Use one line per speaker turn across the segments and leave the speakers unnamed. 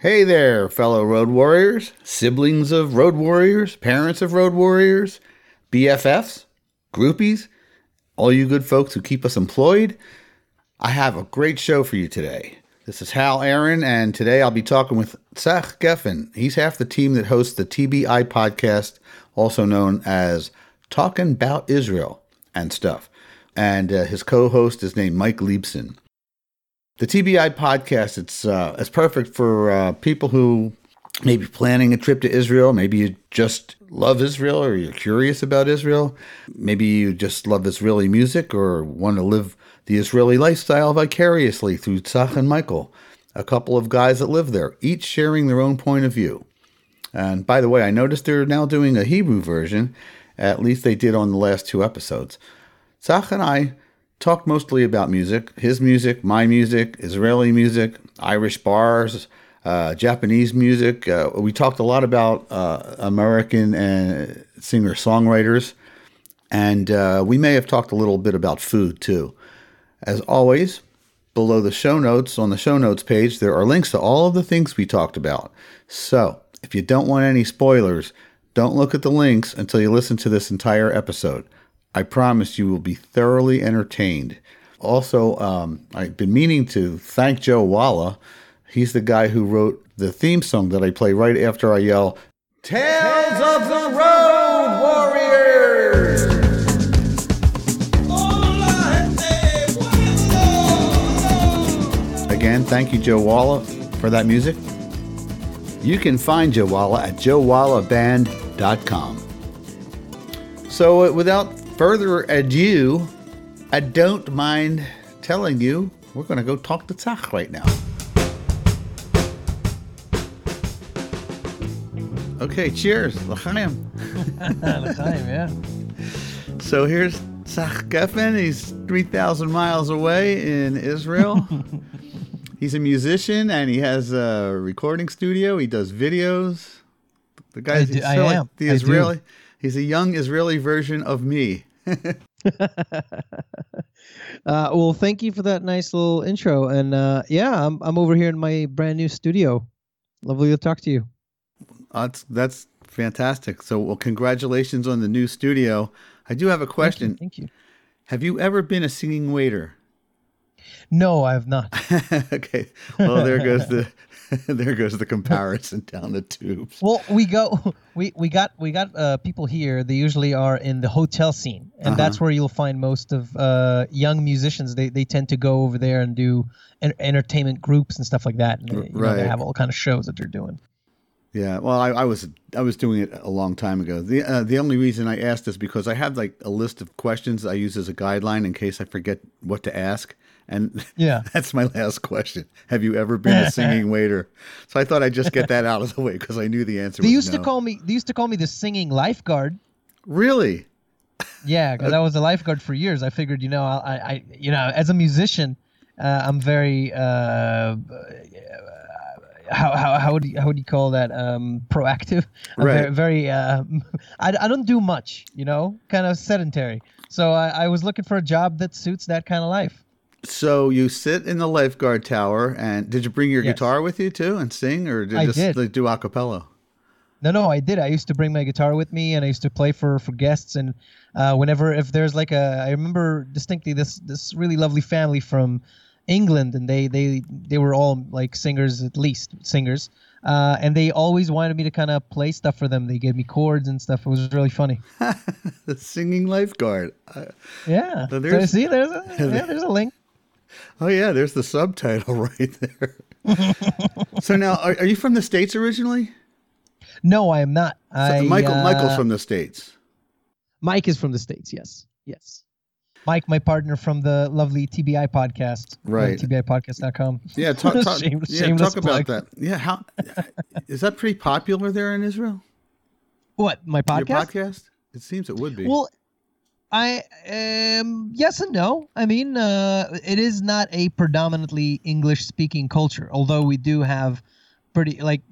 Hey there, fellow road warriors, siblings of road warriors, parents of road warriors, BFFs, groupies, all you good folks who keep us employed. I have a great show for you today. This is Hal Aaron, and today I'll be talking with Tzach Geffen. He's half the team that hosts the TBI podcast, also known as Talking About Israel and stuff. And uh, his co-host is named Mike Liebson the TBI podcast. It's uh, it's perfect for uh, people who may be planning a trip to Israel. Maybe you just love Israel, or you're curious about Israel. Maybe you just love Israeli music, or want to live the Israeli lifestyle vicariously through Tzach and Michael, a couple of guys that live there, each sharing their own point of view. And by the way, I noticed they're now doing a Hebrew version. At least they did on the last two episodes. Tzach and I talked mostly about music his music, my music, Israeli music, Irish bars, uh, Japanese music. Uh, we talked a lot about uh, American and singer songwriters. And uh, we may have talked a little bit about food too. As always, below the show notes on the show notes page, there are links to all of the things we talked about. So if you don't want any spoilers, don't look at the links until you listen to this entire episode. I promise you will be thoroughly entertained. Also, um, I've been meaning to thank Joe Walla. He's the guy who wrote the theme song that I play right after I yell, Tales of the Road Warriors! Again, thank you, Joe Walla, for that music. You can find Joe Walla at joewallaband.com. So, uh, without further ado, I don't mind telling you we're going to go talk to Tzach right now. Okay, cheers. L'chaim.
L'chaim, yeah.
So here's Tzach Geffen. He's 3,000 miles away in Israel. He's a musician and he has a recording studio. He does videos. The guy,
I, do, I
like the
I
Israeli. He's a young Israeli version of me.
uh, well, thank you for that nice little intro. And uh, yeah, I'm I'm over here in my brand new studio. Lovely to talk to you.
That's that's fantastic. So, well, congratulations on the new studio. I do have a question.
Thank you. Thank you.
Have you ever been a singing waiter?
No, I have not.
okay. Well, there goes the there goes the comparison down the tubes.
Well, we go we we got we got uh, people here. They usually are in the hotel scene, and
Uh-huh.
that's where you'll find most of uh, young musicians. They they tend to go over there and do en- entertainment groups and stuff like that. And they, you know, they have all kind of shows that they're doing.
Yeah. Well, I, I was I was doing it a long time ago. The uh, the only reason I asked is because I had like a list of questions I use as a guideline in case I forget what to ask. And
Yeah.
that's my last question. Have you ever been a singing waiter? So I thought I'd just get that out of the way because I knew the answer.
They
was
used to call me. They used to call me the singing lifeguard.
Really?
Yeah, because I was a lifeguard for years. I figured, you know, I, I you know, as a musician, uh, I'm very, uh, how, how, how would you, how would you call that? Um, proactive. I'm
Right.
Very, very uh, I, I don't do much, you know, kind of sedentary. So I, I was looking for a job that suits that kind of life.
So you sit in the lifeguard tower, and did you bring your
Yes.
guitar with you too and sing, or did you just
did.
like, do a cappella?
No, no, I did. I used to bring my guitar with me, and I used to play for for guests. And uh, whenever, if there's like a, I remember distinctly this this really lovely family from England, and they they they were all like singers, at least singers. Uh, and they always wanted me to kind of play stuff for them. They gave me chords and stuff. It was really funny.
the singing lifeguard. Uh,
Yeah.
So
So see, there's a yeah, there's a link.
oh yeah, there's the subtitle right there. so now, are, are you from the states originally?
No, I am not.
So
I,
Michael,
uh,
Michael's from the states.
Mike is from the states. Yes, yes. Mike, my partner from the lovely TBI podcast.
Right.
TBIpodcast.com.
Yeah, talk, talk,
Shame-
yeah,
shameless
talk about that. Yeah, how is that pretty popular there in Israel?
What my podcast?
Your podcast? It seems it would be.
Well, I um yes and no. I mean, uh, it is not a predominantly English speaking culture, although we do have pretty like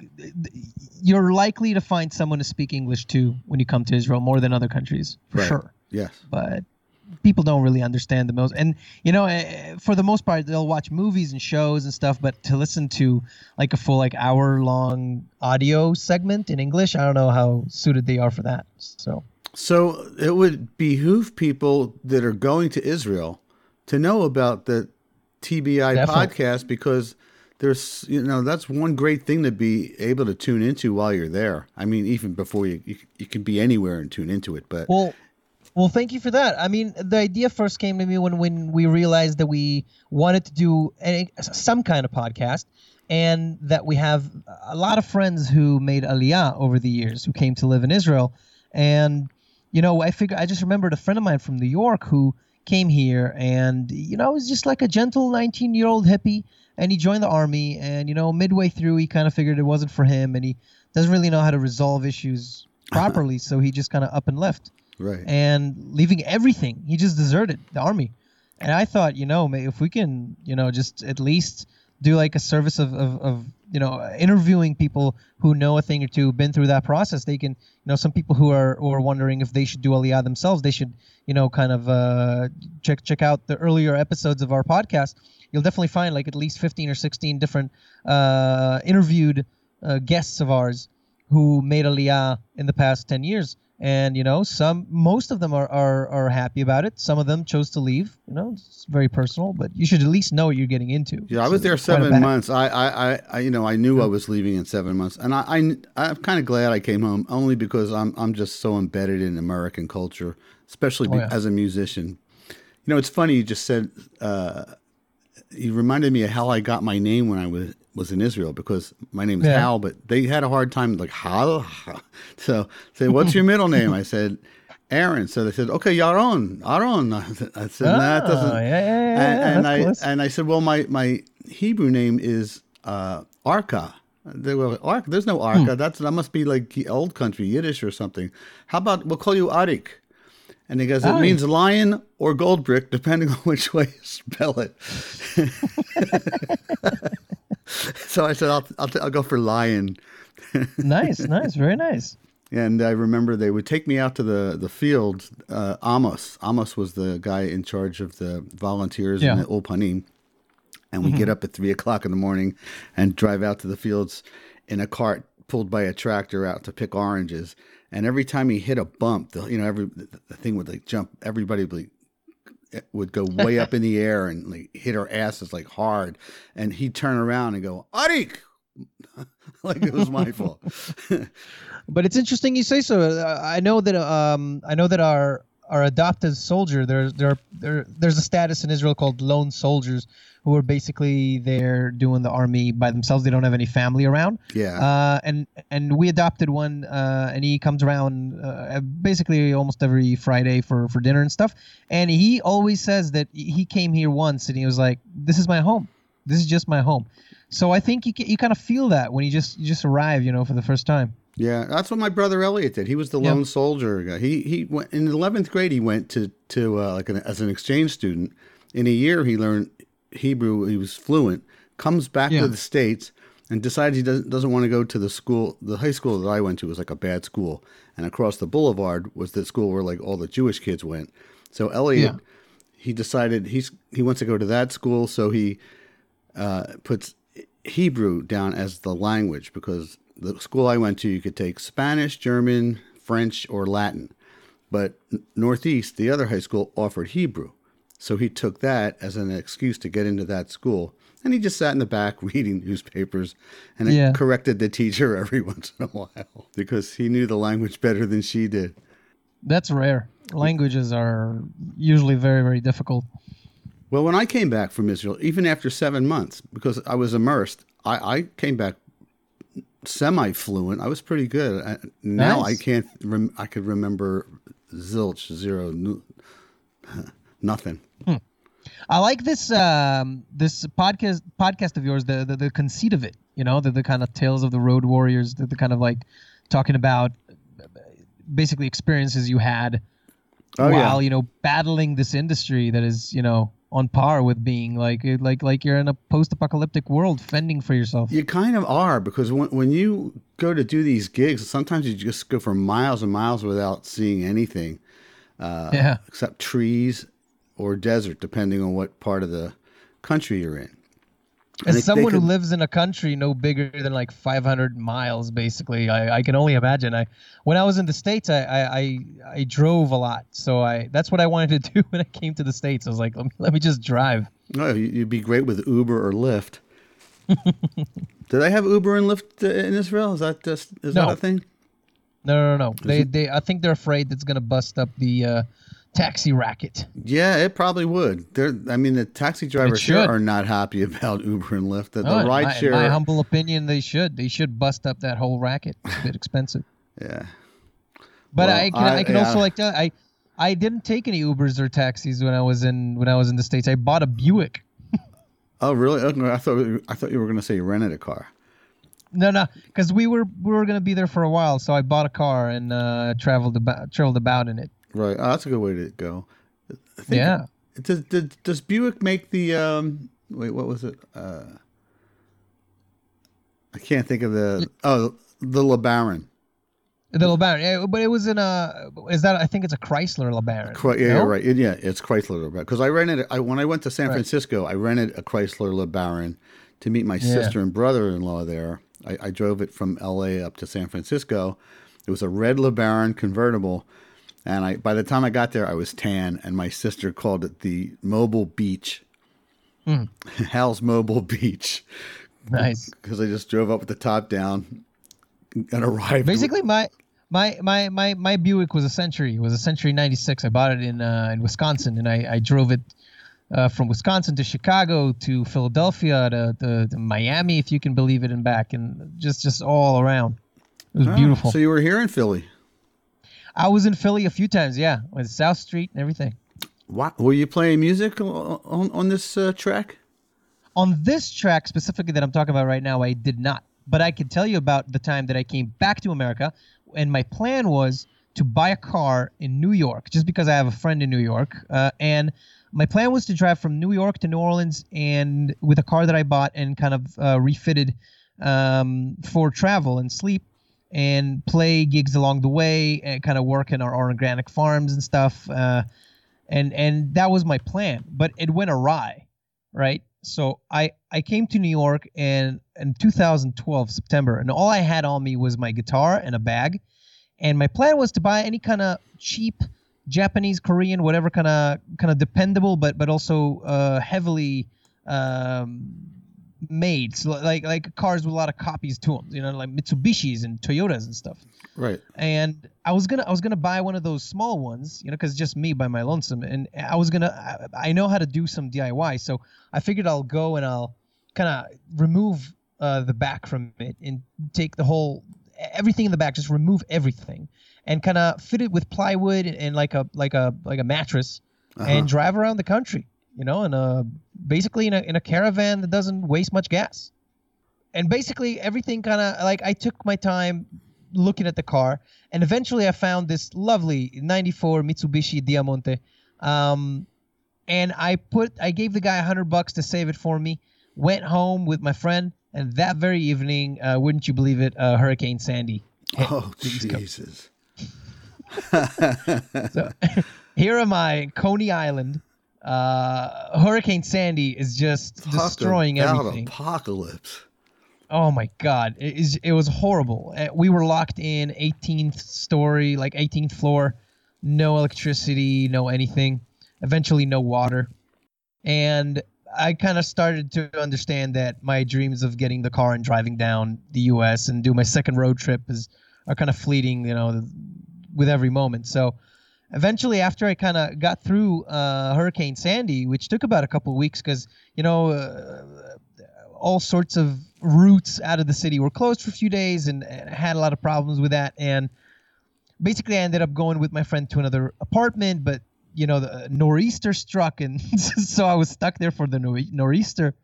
you're likely to find someone to speak English too when you come to Israel more than other countries for
Right.
sure.
yes.
But people don't really understand the most. And you know, eh, for the most part, they'll watch movies and shows and stuff, but to listen to like a full like hour long audio segment in English, I don't know how suited they are for that. So.
So it would behoove people that are going to Israel to know about the TBI
Definitely.
podcast because there's you know that's one great thing to be able to tune into while you're there. I mean, even before you you, you can be anywhere and tune into it, but
Well, well, thank you for that. I mean, the idea first came to me when when we realized that we wanted to do any, some kind of podcast, and that we have a lot of friends who made Aliyah over the years, who came to live in Israel, and you know, I figure I just remembered a friend of mine from New York who came here, and you know, was just like a gentle 19 year old hippie, and he joined the army, and you know, midway through, he kind of figured it wasn't for him, and he doesn't really know how to resolve issues properly, so he just kind of up and left
right.
and leaving everything. He just deserted the army. And I thought, you know, if we can, you know, just at least do like a service of, of, of you know, interviewing people who know a thing or two, been through that process. They can, you know, some people who are who are wondering if they should do Aliyah themselves, they should, you know, kind of uh, check check out the earlier episodes of our podcast. You'll definitely find like at least 15 or 16 different uh, interviewed uh, guests of ours who made Aliyah in the past 10 years. And, you know, some, most of them are, are, are happy about it. Some of them chose to leave. You know, it's very personal, but you should at least know what you're getting into.
Yeah, I was there
it's quite a
seven months. I, I, I, you know, I knew I was leaving in seven months, and I, I, I'm kind of glad I came home only because I'm, I'm just so embedded in American culture, especially be,
Oh, yeah.
as a musician. You know, it's funny you just said. Uh, you reminded me of how I got my name when I was was in Israel because my name is
Yeah.
Hal, but they had a hard time like Hal. So, say, what's your middle name? I said. Aaron. So they said, "Okay, Yaron, Aaron." I said, "Nah, that doesn't."
Ah, yeah, yeah,
and, and I
close.
and I said, "Well, my my Hebrew name is uh, Arka." They were Arka. There's no Arka.
Hmm.
That's that must be like old country Yiddish or something. How about we'll call you Arik? And he goes, "It
Arik.
means lion or gold brick, depending on which way you spell it." so I said, "I'll I'll, I'll go for lion."
nice, nice, very nice.
And I remember they would take me out to the the field. Uh, Amos, Amos was the guy in charge of the volunteers
Yeah.
in the Ulpanim, and we get up at three o'clock in the morning and drive out to the fields in a cart pulled by a tractor out to pick oranges. And every time he hit a bump, the, you know, every the thing would like jump. Everybody would like would go way up in the air and like hit our asses like hard. And he'd turn around and go, Arik! like it was my fault.
But it's interesting you say so. Uh, I know that um, I know that our our adopted soldier there there there there's a status in Israel called lone soldiers who are basically there doing the army by themselves. They don't have any family around.
Yeah.
Uh, and and we adopted one, uh, and he comes around uh, basically almost every Friday for for dinner and stuff. And he always says that he came here once, and he was like, "This is my home. This is just my home." So I think you you kind of feel that when you just you just arrive, you know, for the first time.
Yeah, that's what my brother Elliot did. He was the lone soldier guy. He he went in eleventh grade. He went to to uh, like an, as an exchange student. In a year, he learned Hebrew. He was fluent. Comes back
Yeah.
to the states and decides he doesn't doesn't want to go to the school. The high school that I went to was like a bad school, and across the boulevard was the school where like all the Jewish kids went. So Elliot,
Yeah.
he decided he's he wants to go to that school. So he uh, puts Hebrew down as the language because the school I went to, you could take Spanish, German, French, or Latin. But Northeast, the other high school, offered Hebrew. So he took that as an excuse to get into that school. And he just sat in the back reading newspapers and
Yeah.
corrected the teacher every once in a while because he knew the language better than she did.
That's rare. Languages are usually very very difficult.
Well, when I came back from Israel, even after seven months, because I was immersed, I, I came back semi fluent. I was pretty good. I, now
Nice.
I can't. Rem, I could remember zilch, zero, nu- nothing.
I like this um, this podcast podcast of yours. The, the the conceit of it, you know, the the kind of tales of the road warriors, the, the kind of like talking about basically experiences you had
Oh, yeah.
while you know battling this industry that is you know on par with being like like like you're in a post-apocalyptic world fending for yourself.
You kind of are because when, when you go to do these gigs, sometimes you just go for miles and miles without seeing anything. uh,
Yeah.
except trees or desert, depending on what part of the country you're in. And
As someone
could-
who lives in a country no bigger than like 500 miles, basically, I, I can only imagine. I when I was in the states, I, I I I drove a lot, so I that's what I wanted to do when I came to the states. I was like, let me, let me just drive.
No, you- you'd be great with Uber or Lyft. Do they have Uber and Lyft uh, in Israel? Is that just, is that a thing?
No, no, no. They they I think they're afraid that's gonna bust up the uh, taxi racket.
Yeah, it probably would. They're, I mean, the taxi drivers
should.
are not happy about Uber and Lyft. The, the
Oh, in
ride
my,
share,
my humble opinion, they should. They should bust up that whole racket. It's a bit expensive.
yeah.
But
Well,
I can I,
I-
can
yeah.
also like tell I I didn't take any Ubers or taxis when I was in when I was in the states. I bought a Buick.
Oh, really? Okay, I thought I thought you were going to say you rented a car.
No, no, because we were we were gonna be there for a while, so I bought a car and uh, traveled about traveled about in it.
Right. Oh, that's a good way to go.
Yeah,
Does, does does Buick make the um? Wait, what was it? Uh, I can't think of the oh the LeBaron.
the LeBaron. Yeah, but it was in a is that I think it's a Chrysler LeBaron.
Yeah,
no?
right. It- yeah, it's Chrysler LeBaron. Because I rented. I, when I went to San
Right.
Francisco, I rented a Chrysler LeBaron to meet my
Yeah.
sister and brother-in-law there. I, I drove it from L.A. up to San Francisco. It was a red LeBaron convertible, and I by the time I got there, I was tan, and my sister called it the Mobile Beach.
Hmm.
Hal's Mobile Beach,
Nice.
because I just drove up with the top down and arrived.
Basically, my my my my my Buick was a Century. It was a Century '96. I bought it in uh, in Wisconsin, and I, I drove it uh, from Wisconsin to Chicago to Philadelphia to, to, to Miami, if you can believe it, and back, and just just all around. It was
Oh,
beautiful.
So you were here in Philly.
I was in Philly a few times. Yeah, with South Street and everything.
What were you playing music on on, this uh, track?
On this track specifically that I'm talking about right now, I did not. But I can tell you about the time that I came back to America, and my plan was to buy a car in New York, just because I have a friend in New York. Uh, and my plan was to drive from New York to New Orleans, and with a car that I bought and kind of uh, refitted um, for travel and sleep, and play gigs along the way, and kind of work in our organic farms and stuff. Uh, and and that was my plan, but it went awry right? So I I came to New York in in 2012 September, and all I had on me was my guitar and a bag, and my plan was to buy any kind of cheap Japanese, Korean, whatever kind of kind of dependable, but but also uh, heavily um, made, so like like cars with a lot of copies to them, you know, like Mitsubishis and Toyotas and stuff
Right.
and I was gonna I was gonna buy one of those small ones, you know, because just me by my lonesome, and I was gonna I, I know how to do some DIY, so I figured I'll go and I'll kind of remove uh, the back from it and take the whole everything in the back, just remove everything, and kind of fit it with plywood and, and like a like a like a mattress,
Uh-huh.
and drive around the country, you know, in a basically in a in a caravan that doesn't waste much gas and basically everything kind of like I took my time looking at the car, and eventually I found this lovely '94 Mitsubishi Diamante, um, and I put I gave the guy a hundred bucks to save it for me. Went home with my friend, and that very evening, uh, wouldn't you believe it, uh, Hurricane Sandy. hit
Oh
the East Coast.
Jesus!
So here am I, in Coney Island. Uh, Hurricane Sandy is just destroying
Talk about
everything.
Apocalypse.
Oh my god, it is it was horrible. Uh, We were locked in 18th story, like 18th floor, no electricity, no anything. Eventually no water. And I kind of started to understand that my dreams of getting the car and driving down the US and do my second road trip is are kind of fleeting, you know, with every moment. So eventually after I kind of got through uh, Hurricane Sandy, which took about a couple weeks cuz you know, uh, all sorts of routes out of the city were closed for a few days and, and I had a lot of problems with that. And basically I ended up going with my friend to another apartment but you know the nor'easter struck and so I was stuck there for the nor'easter.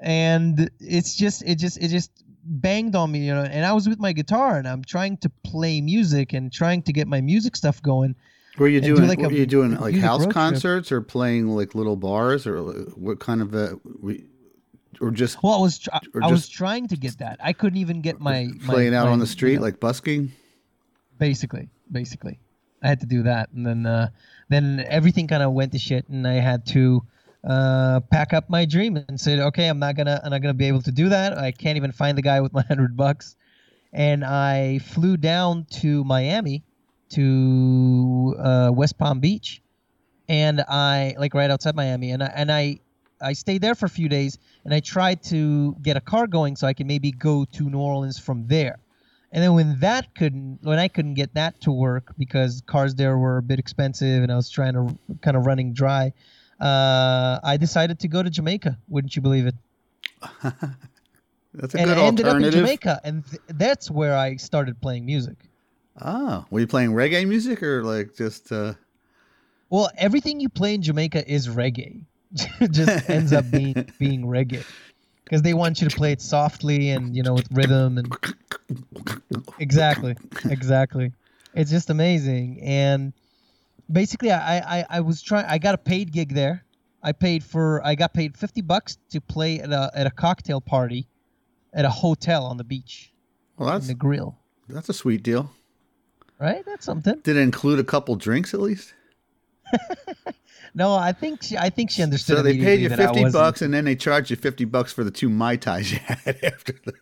And it's just it just it just banged on me you know and I was with my guitar and I'm trying to play music and trying to get my music stuff going
Were you
And do
doing?
like
were
a
you doing like house
road trip.
concerts or playing like little bars or what kind of a? we- Or just
well I was tr- I was trying to get that I couldn't even get my, my
playing out
my,
on the
you
street
know,
like busking?
basically basically I had to do that, and then uh, then everything kind of went to shit, and I had to uh, pack up my dream and said, okay, I'm not gonna I'm not gonna be able to do that. I can't even find the guy with my hundred bucks, and I flew down to Miami, to uh, West Palm Beach, and I like right outside Miami, and I and I I stayed there for a few days, and I tried to get a car going so I could maybe go to New Orleans from there. And then when that couldn't, when I couldn't get that to work because cars there were a bit expensive, and I was trying to kind of running dry, uh, I decided to go to Jamaica. Wouldn't you believe it?
That's a
and
good
I ended up in. Jamaica, and th- that's where I started playing music.
Oh, were you playing reggae music or like just? uh
Well, everything you play in Jamaica is reggae. Just ends up being being reggae because they want you to play it softly and you know with rhythm and exactly, exactly. It's just amazing. And basically, I I, I was trying. I got a paid gig there. I paid for. I got paid fifty bucks to play at a at a cocktail party at a hotel on the beach
Well,
in
that's
the grill.
that's a sweet deal.
Right, that's something.
Did it include a couple drinks at least?
No, I think she, I think she understood.
So they paid you
immediately that I
fifty bucks, and then they charged you fifty bucks for the two mai tais you had after the.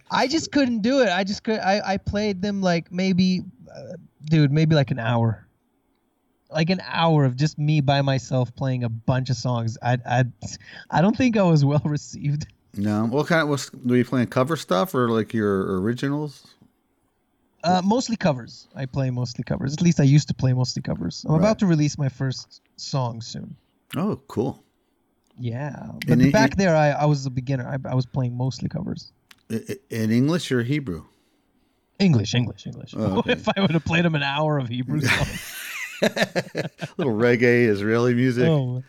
I just couldn't do it. I just could. I, I played them like maybe, dude, maybe like an hour, like an hour of just me by myself playing a bunch of songs. I I, I don't think I was well received.
No, what kind of was were you playing cover stuff or like your originals?
Uh, mostly covers. I play mostly covers. At least I used to play mostly covers. I'm
Right.
about to release my first song soon.
Oh, cool.
Yeah, but
it-
back
it-
there I, I was a beginner. I, I was playing mostly covers.
In English or Hebrew?
English, English, English.
Oh, okay.
if I would have played them an hour of Hebrew songs.
little reggae Israeli music.
Oh.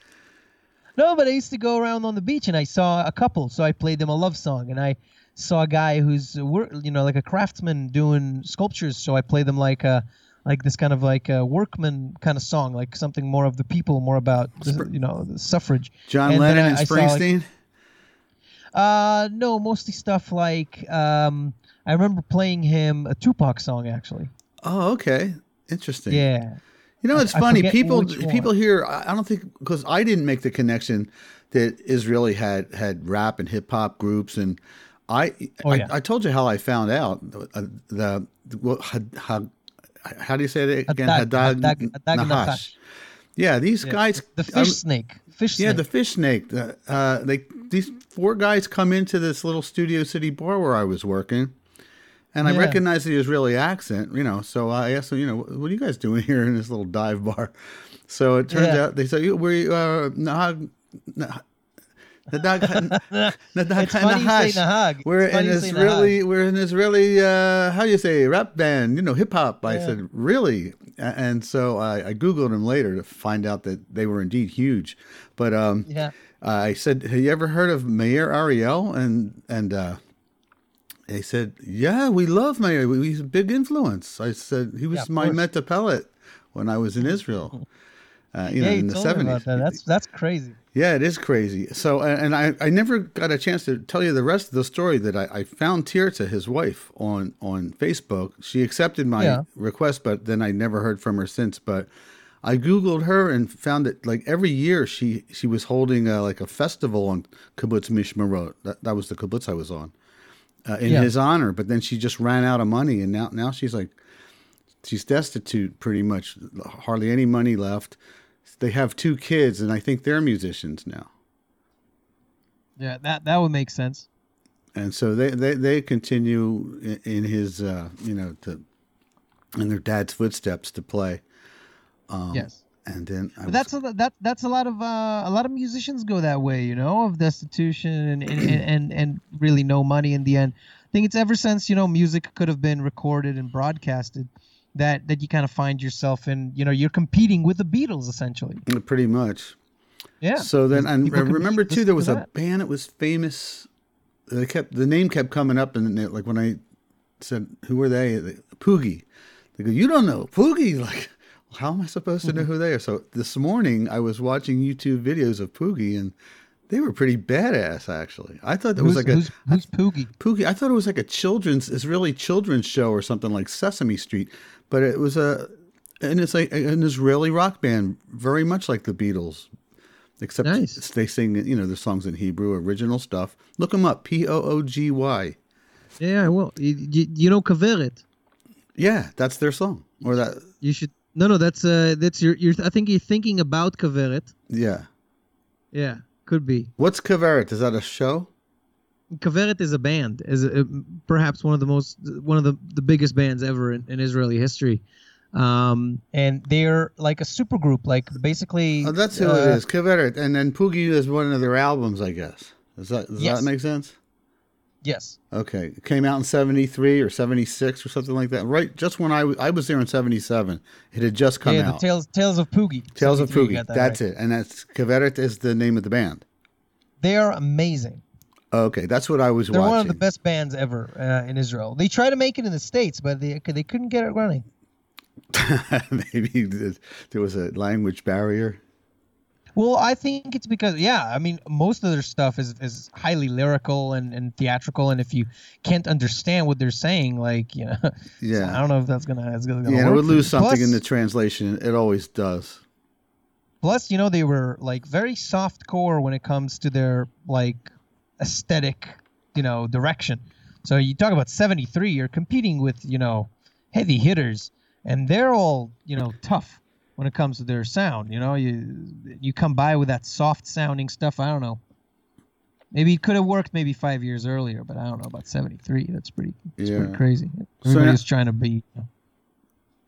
No, but I used to go around on the beach and I saw a couple, so I played them a love song, and I saw a guy who's you know like a craftsman doing sculptures, so I played them like a like this kind of like a workman kind of song, like something more of the people, more about the, you know the suffrage.
John
And
Lennon
I-
and
I saw, like,
Springsteen.
Uh, no, mostly stuff like um, I remember playing him a Tupac song actually.
oh, okay, interesting.
Yeah.
You know,
I-
it's
I
funny.
forget
People people here. I I don't think because I didn't make the connection that Israeli had had rap and hip hop groups, and I
Oh,
I,
yeah.
I told you how I found out uh, the what how how do you say it again?
Hadag-
Hadag
Hadag-
Nahash. Yeah, these
Yeah.
guys.
The fish
um,
snake. Fish
yeah,
snake.
the fish snake. Uh, uh, they these four guys come into this little Studio City bar where I was working, and I
Yeah.
recognized the Israeli accent. You know, so I asked them, you know, what are you guys doing here in this little dive bar? So it turns
Yeah.
out they said we uh, Nahag. Nah- Nadag, Nadag,
It's funny you say Nahag.
We're
It's
an Israeli, we're an Israeli, uh, how do you say, rap band, you know, hip hop. I
Yeah.
said, really? And so I, I Googled them later to find out that they were indeed huge. But um,
Yeah.
I said, have you ever heard of Meir Ariel? And, and uh, they said, yeah, we love Meir. He's a big influence. I said, he was
Yeah,
my metapellet when I was in Israel. Uh, you
yeah,
know, in the
told me
70s.
about that. That's that's crazy.
Yeah, it is crazy. So, and and I, I never got a chance to tell you the rest of the story that I, I found Tirza, his wife, on, on Facebook. She accepted my
Yeah.
request, but then I never heard from her since. But I Googled her and found that like every year she, she was holding a, like a festival on Kibbutz Mishmarot. That, that was the kibbutz I was on uh, in
Yeah.
his honor. But then she just ran out of money. And now, now she's like, she's destitute pretty much, hardly any money left. They have two kids, and I think they're musicians now.
Yeah, that that would make sense.
and so they they, they continue in, in his uh, you know to in their dad's footsteps to play. Um,
yes.
And then
that's a, that that's a lot of uh, a lot of musicians go that way, you know, of destitution and and, and and really no money in the end. I think it's ever since you know music could have been recorded and broadcasted that that you kind of find yourself in you know you're competing with the Beatles essentially.
pretty much.
Yeah.
So then, and I remember too, there
to
was a
that.
band that was famous. They kept the name kept coming up, and it, like when I said, "Who were they?" they Poogy. They go, "You don't know Poogy?" Like, how am I supposed to know
Mm-hmm.
who they are? So this morning, I was watching YouTube videos of Poogy, and They were pretty badass, actually. I thought it was
Who's,
like a
who's, who's Poogy?
Poogy. I thought it was like a children's, Israeli children's show or something like Sesame Street, but it was a, and it's like an Israeli rock band, very much like the Beatles, except
Nice.
they sing, you know, the songs in Hebrew, original stuff. Look them up, P O O G Y.
Yeah, well, you, you, you know Kaveret.
Yeah, that's their song, or that.
You should. No, no, that's uh, that's your. You're, I think you're thinking about Kaveret.
Yeah.
Yeah, could be.
What's Kaveret? Is that a show?
Kaveret is a band, is a, perhaps one of the most, one of the, the biggest bands ever in, in Israeli history. Um, and they're like a super group, like basically.
Oh, that's who
uh,
it is, Kaveret, and then Poogy is one of their albums, I guess. Does that does
Yes.
that make sense?
Yes.
Okay, it came out in '73 or '76 or something like that. Right, just when I was I was there in '77, it had just come
yeah,
out.
Tales Tales of Poogy.
Tales of
73, Poogy. that
That's
right.
it, and that's Kaveret is the name of the band.
They are amazing.
Okay, that's what I was
They're
watching.
one of the best bands ever uh, in Israel. They try to make it in the states, but they they couldn't get it running.
Maybe there was a language barrier.
Well, I think it's because yeah, I mean most of their stuff is is highly lyrical and, and theatrical, and if you can't understand what they're saying, like you know,
Yeah.
I don't know if that's gonna it's gonna,
Yeah, it would lose something
plus,
in the translation. It always does.
Plus, you know, they were like very soft core when it comes to their like aesthetic, you know, direction. So you talk about 73, you're competing with, you know, heavy hitters and they're all, you know, tough when it comes to their sound, you know, you you come by with that soft sounding stuff, I don't know. Maybe it could have worked maybe 5 years earlier, but I don't know about 73. That's pretty that's
Yeah.
pretty crazy.
So
Everybody's
now-
trying to be you know,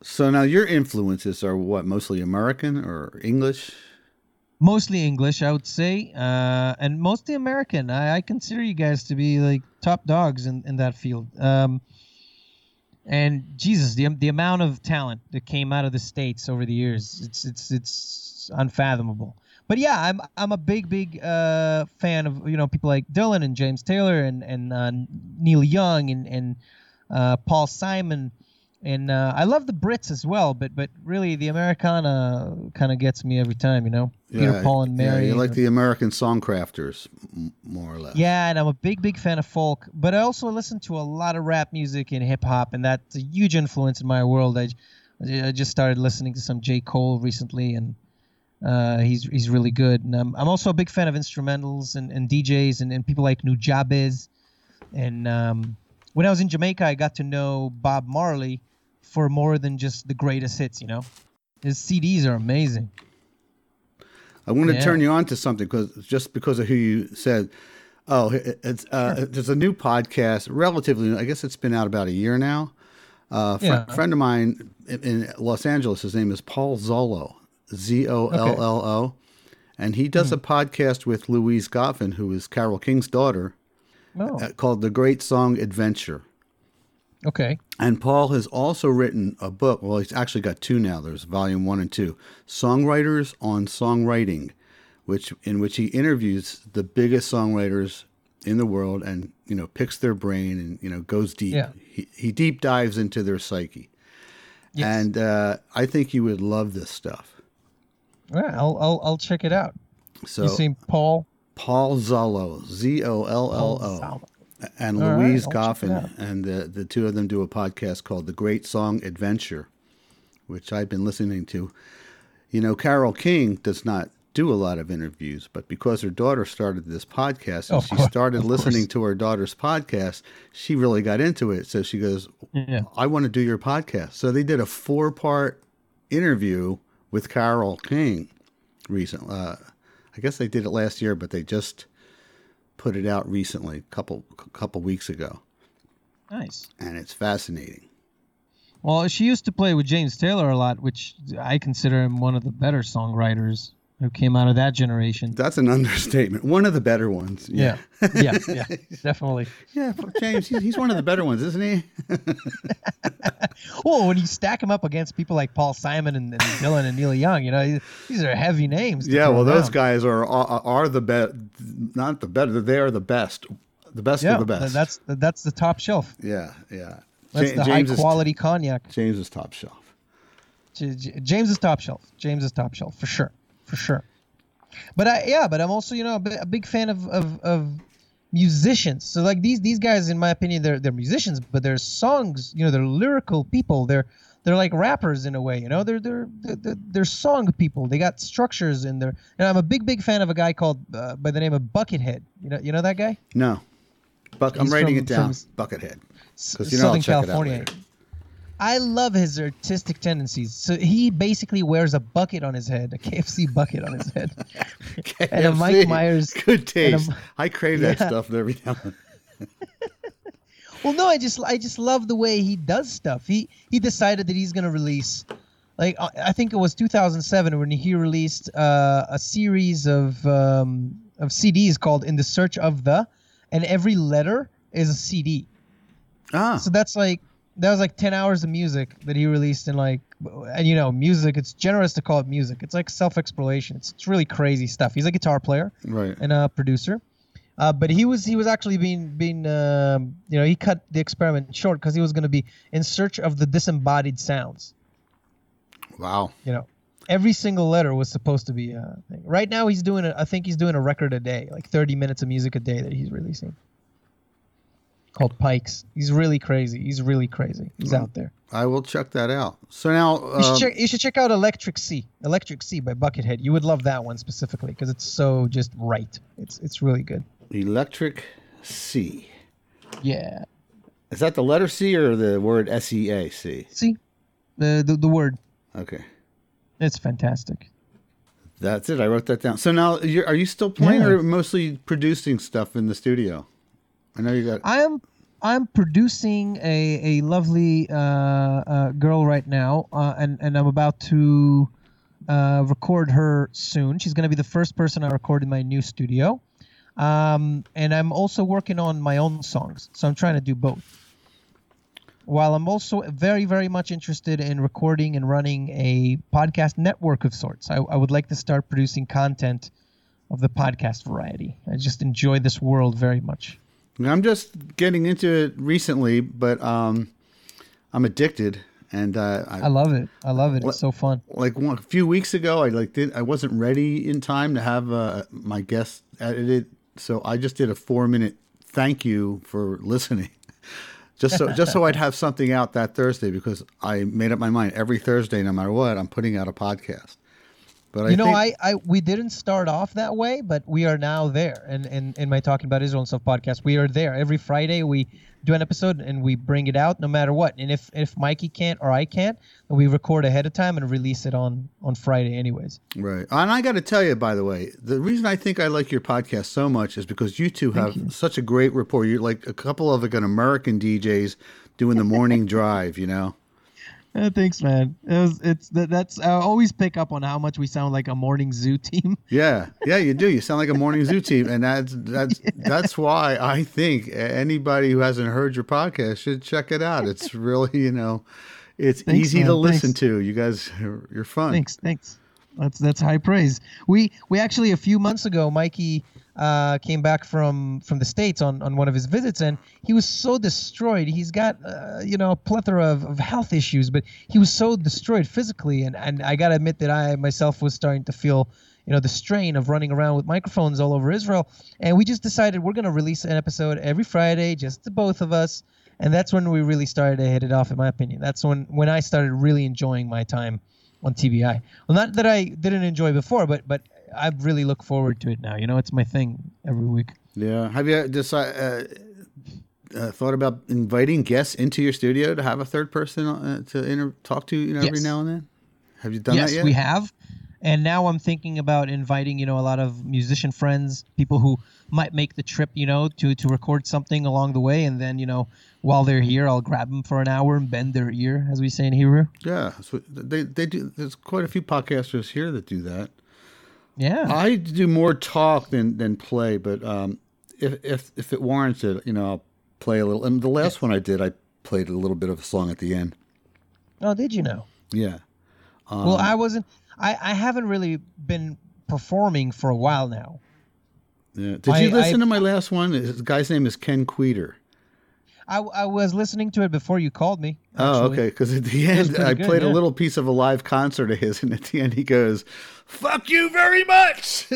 So now your influences are what? Mostly American or English?
mostly English, I would say, uh, and mostly American. I, I consider you guys to be like top dogs in, in that field. Um, and Jesus, the the amount of talent that came out of the states over the years, it's it's it's unfathomable. But yeah, I'm I'm a big big uh, fan of you know people like Dylan and James Taylor and and uh, Neil Young and and uh, Paul Simon. And uh, I love the Brits as well, but but really the Americana kind of gets me every time, you know. Peter, Paul, and Mary.
yeah, you like the American songcrafters, m- more or less.
yeah, and I'm a big, big fan of folk, but I also listen to a lot of rap music and hip hop, and that's a huge influence in my world. I, I just started listening to some J. Cole recently, and uh, he's he's really good. And I'm, I'm also a big fan of instrumentals and, and DJs and, and people like Nujabes. And um, when I was in Jamaica, I got to know Bob Marley for more than just the greatest hits. You know, his CDs are amazing.
I want to
Yeah.
turn you on to something because just because of who you said. Oh, it's uh, there's a new podcast, relatively. I guess it's been out about a year now. Uh, a
Yeah.
friend of mine in, Los Angeles, his name is Paul Zollo, Z O L L O, and he does a
Hmm.
podcast with Louise Goffin, who is Carole King's daughter,
Oh,
uh, called The Great Song Adventure.
Okay.
And Paul has also written a book. Well, he's actually got two now. There's volume one and two, "Songwriters on Songwriting," which in which he interviews the biggest songwriters in the world, and you know picks their brain and you know goes deep.
Yeah.
He, he deep dives into their psyche,
Yes.
and uh, I think you would love this stuff.
Yeah, I'll, I'll I'll check it out.
So
you see Paul
Paul Zollo, Z O L L O. And
All right,
Louise
it
Goffin, and the, the two of them do a podcast called The Great Song Adventure, which I've been listening to. You know, Carole King does not do a lot of interviews, but because her daughter started this podcast and
Of
she started listening to her daughter's podcast, she really got into it. So she goes,
Yeah.
I want to do your podcast. So they did a four part interview with Carole King recently. Uh, I guess they did it last year, but they just put it out recently, a couple couple weeks ago,
Nice.
and it's fascinating.
Well, she used to play with James Taylor a lot, which I consider him one of the better songwriters who came out of that generation.
That's an understatement. One of the better ones.
Yeah, yeah, yeah, definitely.
yeah. James, he's, he's one of the better ones, isn't he?
Well, when you stack him up against people like Paul Simon and, and Dylan and Neil Young, you know these are heavy names.
yeah. Well, those guys are are, are the best. Not the better. They are the best. The best
yeah,
of the best.
that's that's the top shelf.
yeah. Yeah.
That's the
James
high
is
quality cognac.
James is top shelf.
J- J- James is top shelf. James is top shelf for sure, for sure. But I yeah, but I'm also you know a, big fan of, of of musicians. So like these these guys, in my opinion, they're they're musicians, but they're songs. You know, they're lyrical people. They're they're like rappers in a way. You know, they're they're they're, they're song people. They got structures in there. And I'm a big big fan of a guy called uh, by the name of Buckethead. You know you know that guy?
No. Buck, I'm writing
from-
it down. Buckethead.
S-
'Cause you know I'll
Southern
check it out
California. I love his artistic tendencies. So he basically wears a bucket on his head, a KFC bucket on his head. And a Mike Myers-
Good taste.
and
I crave that stuff every now and.
Well, no, I just I just love the way he does stuff. He he decided that he's gonna release, like uh, I think it was 2007 when he released uh, a series of um, of CDs called "In the Search of the," and every letter is a CD.
Ah,
So that's like that was like 10 hours of music that he released in like and you know music. It's generous to call it music. It's like self exploration. It's, it's really crazy stuff. He's a guitar player
right.
and a producer. Uh, but he was he was actually being being um, you know he cut the experiment short because he was going to be in search of the disembodied sounds.
Wow.
You know, every single letter was supposed to be a thing. Right now he's doing a, I think he's doing a record a day, like 30 minutes of music a day that he's releasing. Called Pikes. He's really crazy. He's really crazy. He's out there.
I will check that out. So now,
You should,
um,
check, you should check out Electric Sea. Electric Sea by Buckethead. You would love that one specifically because it's so just right. It's it's really good.
Electric C.
Yeah.
Is that the letter C or the word S E A C?
See, the the, the word.
Okay.
It's fantastic.
That's it. I wrote that down. So now, you're, are you still playing
Yeah.
or mostly producing stuff in the studio? I know you got.
I am I'm producing a a lovely uh, uh, girl right now, uh, and and I'm about to uh, record her soon. She's gonna be the first person I record in my new studio, um, and I'm also working on my own songs. So I'm trying to do both. While I'm also very, very much interested in recording and running a podcast network of sorts, I, I would like to start producing content of the podcast variety. I just enjoy this world very much.
I'm just getting into it recently, but um, I'm addicted, and uh, I,
I love it. I love it. It's so fun.
like one, a few weeks ago, I like did I wasn't ready in time to have uh, my guest edited, so I just did a four minute thank you for listening, just so just so I'd have something out that Thursday because I made up my mind every Thursday, no matter what, I'm putting out a podcast. But
you know,
think,
I, I we didn't start off that way, but we are now there. And in, in my Talking About Israel and Stuff podcast, we are there. Every Friday we do an episode and we bring it out no matter what. And if if Mikey can't or I can't, we record ahead of time and release it on on Friday anyways.
Right. And I got to tell you, by the way, the reason I think I like your podcast so much is because you two have such a great rapport. You're like a couple of like an American DJs doing the morning drive, you know?
Uh, thanks, man. It was, it's that, that's I always pick up on how much we sound like a morning zoo team.
Yeah. Yeah, you do. You sound like a morning zoo team. And that's, that's, that's why I think anybody who hasn't heard your podcast should check it out. It's really, you know, it's
Thanks,
easy
man.
to listen
Thanks.
to. You guys, you're fun.
Thanks, thanks. That's that's high praise. We we actually a few months ago, Mikey uh, came back from from the states on on one of his visits, and he was so destroyed. He's got uh, you know a plethora of, of health issues, but he was so destroyed physically, and and I gotta admit that I myself was starting to feel. You know the strain of running around with microphones all over Israel, and we just decided we're gonna release an episode every Friday, just the both of us, and that's when we really started to hit it off. In my opinion, that's when when I started really enjoying my time on TBI. Well, not that I didn't enjoy before, but but I really look forward to it now. You know, it's my thing every week.
Yeah. Have you decided, uh, uh, thought about inviting guests into your studio to have a third person uh, to inter- talk to, you know, every
Yes.
now and then? Have you done
yes,
that yet?
we have. And now I'm thinking about inviting, you know, a lot of musician friends, people who might make the trip, you know, to to record something along the way, and then, you know, while they're here, I'll grab them for an hour and bend their ear, as we say in Hebrew.
Yeah, so they they do. There's quite a few podcasters here that do that.
Yeah.
I do more talk than than play, but um, if if if it warrants it, you know, I'll play a little. And the last one I did, I played a little bit of a song at the end.
oh, did you know?
Yeah, um,
well, I wasn't. I I haven't really been performing for a while now.
yeah. Did
I-
you listen
I-
to my last one? His guy's name is Ken Queter.
I, I was listening to it before you called me.
Oh, okay. Because at the end, I
good,
played a little piece of a live concert of his, and at the end, he goes, "Fuck you very much."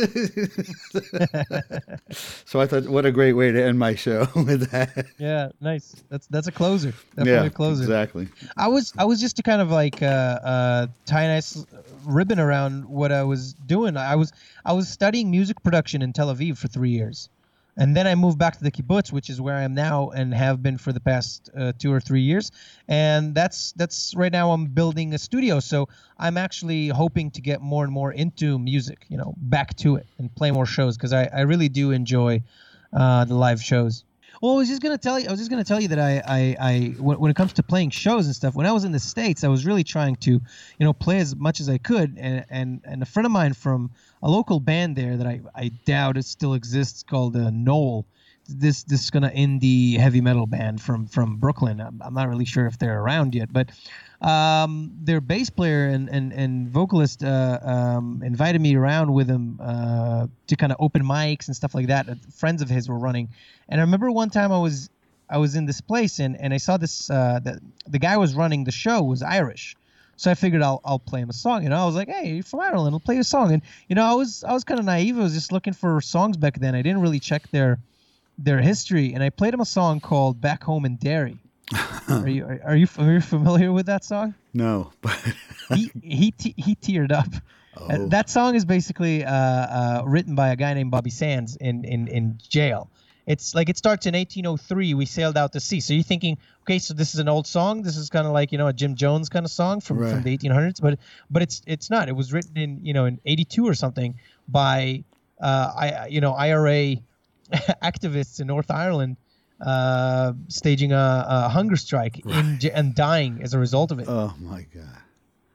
so I thought, what a great way to end my show with that.
Yeah, nice. That's that's a closer. Definitely
yeah,
a closer.
exactly.
I was I was just to kind of like uh, uh, tie a nice ribbon around what I was doing. I was I was studying music production in Tel Aviv for three years, and then I moved back to the kibbutz, which is where I am now and have been for the past uh, two or three years. And that's that's right now I'm building a studio, so I'm actually hoping to get more and more into music, you know, back to it and play more shows because I, I really do enjoy uh, the live shows. Well, I was just gonna tell you. I was just gonna tell you that I, I, I when, when it comes to playing shows and stuff. When I was in the states, I was really trying to, you know, play as much as I could. And and, and a friend of mine from a local band there that I, I doubt it still exists called uh, Knoll. This this kind of indie heavy metal band from from Brooklyn. I'm, I'm not really sure if they're around yet, but um, their bass player and and, and vocalist uh, um, invited me around with him uh, to kind of open mics and stuff like that. that Friends of his were running, and I remember one time I was I was in this place and, and I saw this uh, the the guy was running the show was Irish. So I figured I'll I'll play him a song. You know, I was like, hey, you're from Ireland, I'll play a song. And you know, I was I was kind of naive. I was just looking for songs back then. I didn't really check their their history, and I played him a song called "Back Home in Derry." are you are, are you are you familiar with that song?
No, but
he he te- he teared up.
Oh.
that song is basically uh, uh, written by a guy named Bobby Sands in, in, in jail. It's like it starts in 1803. We sailed out to sea. So you're thinking, okay, so this is an old song. This is kind of like you know a Jim Jones kind of song from, from the 1800s. But but it's it's not. It was written in you know in 82 or something by uh, I you know IRA activists in North Ireland uh, staging a, a hunger strike in, and dying as a result of it.
Oh my god.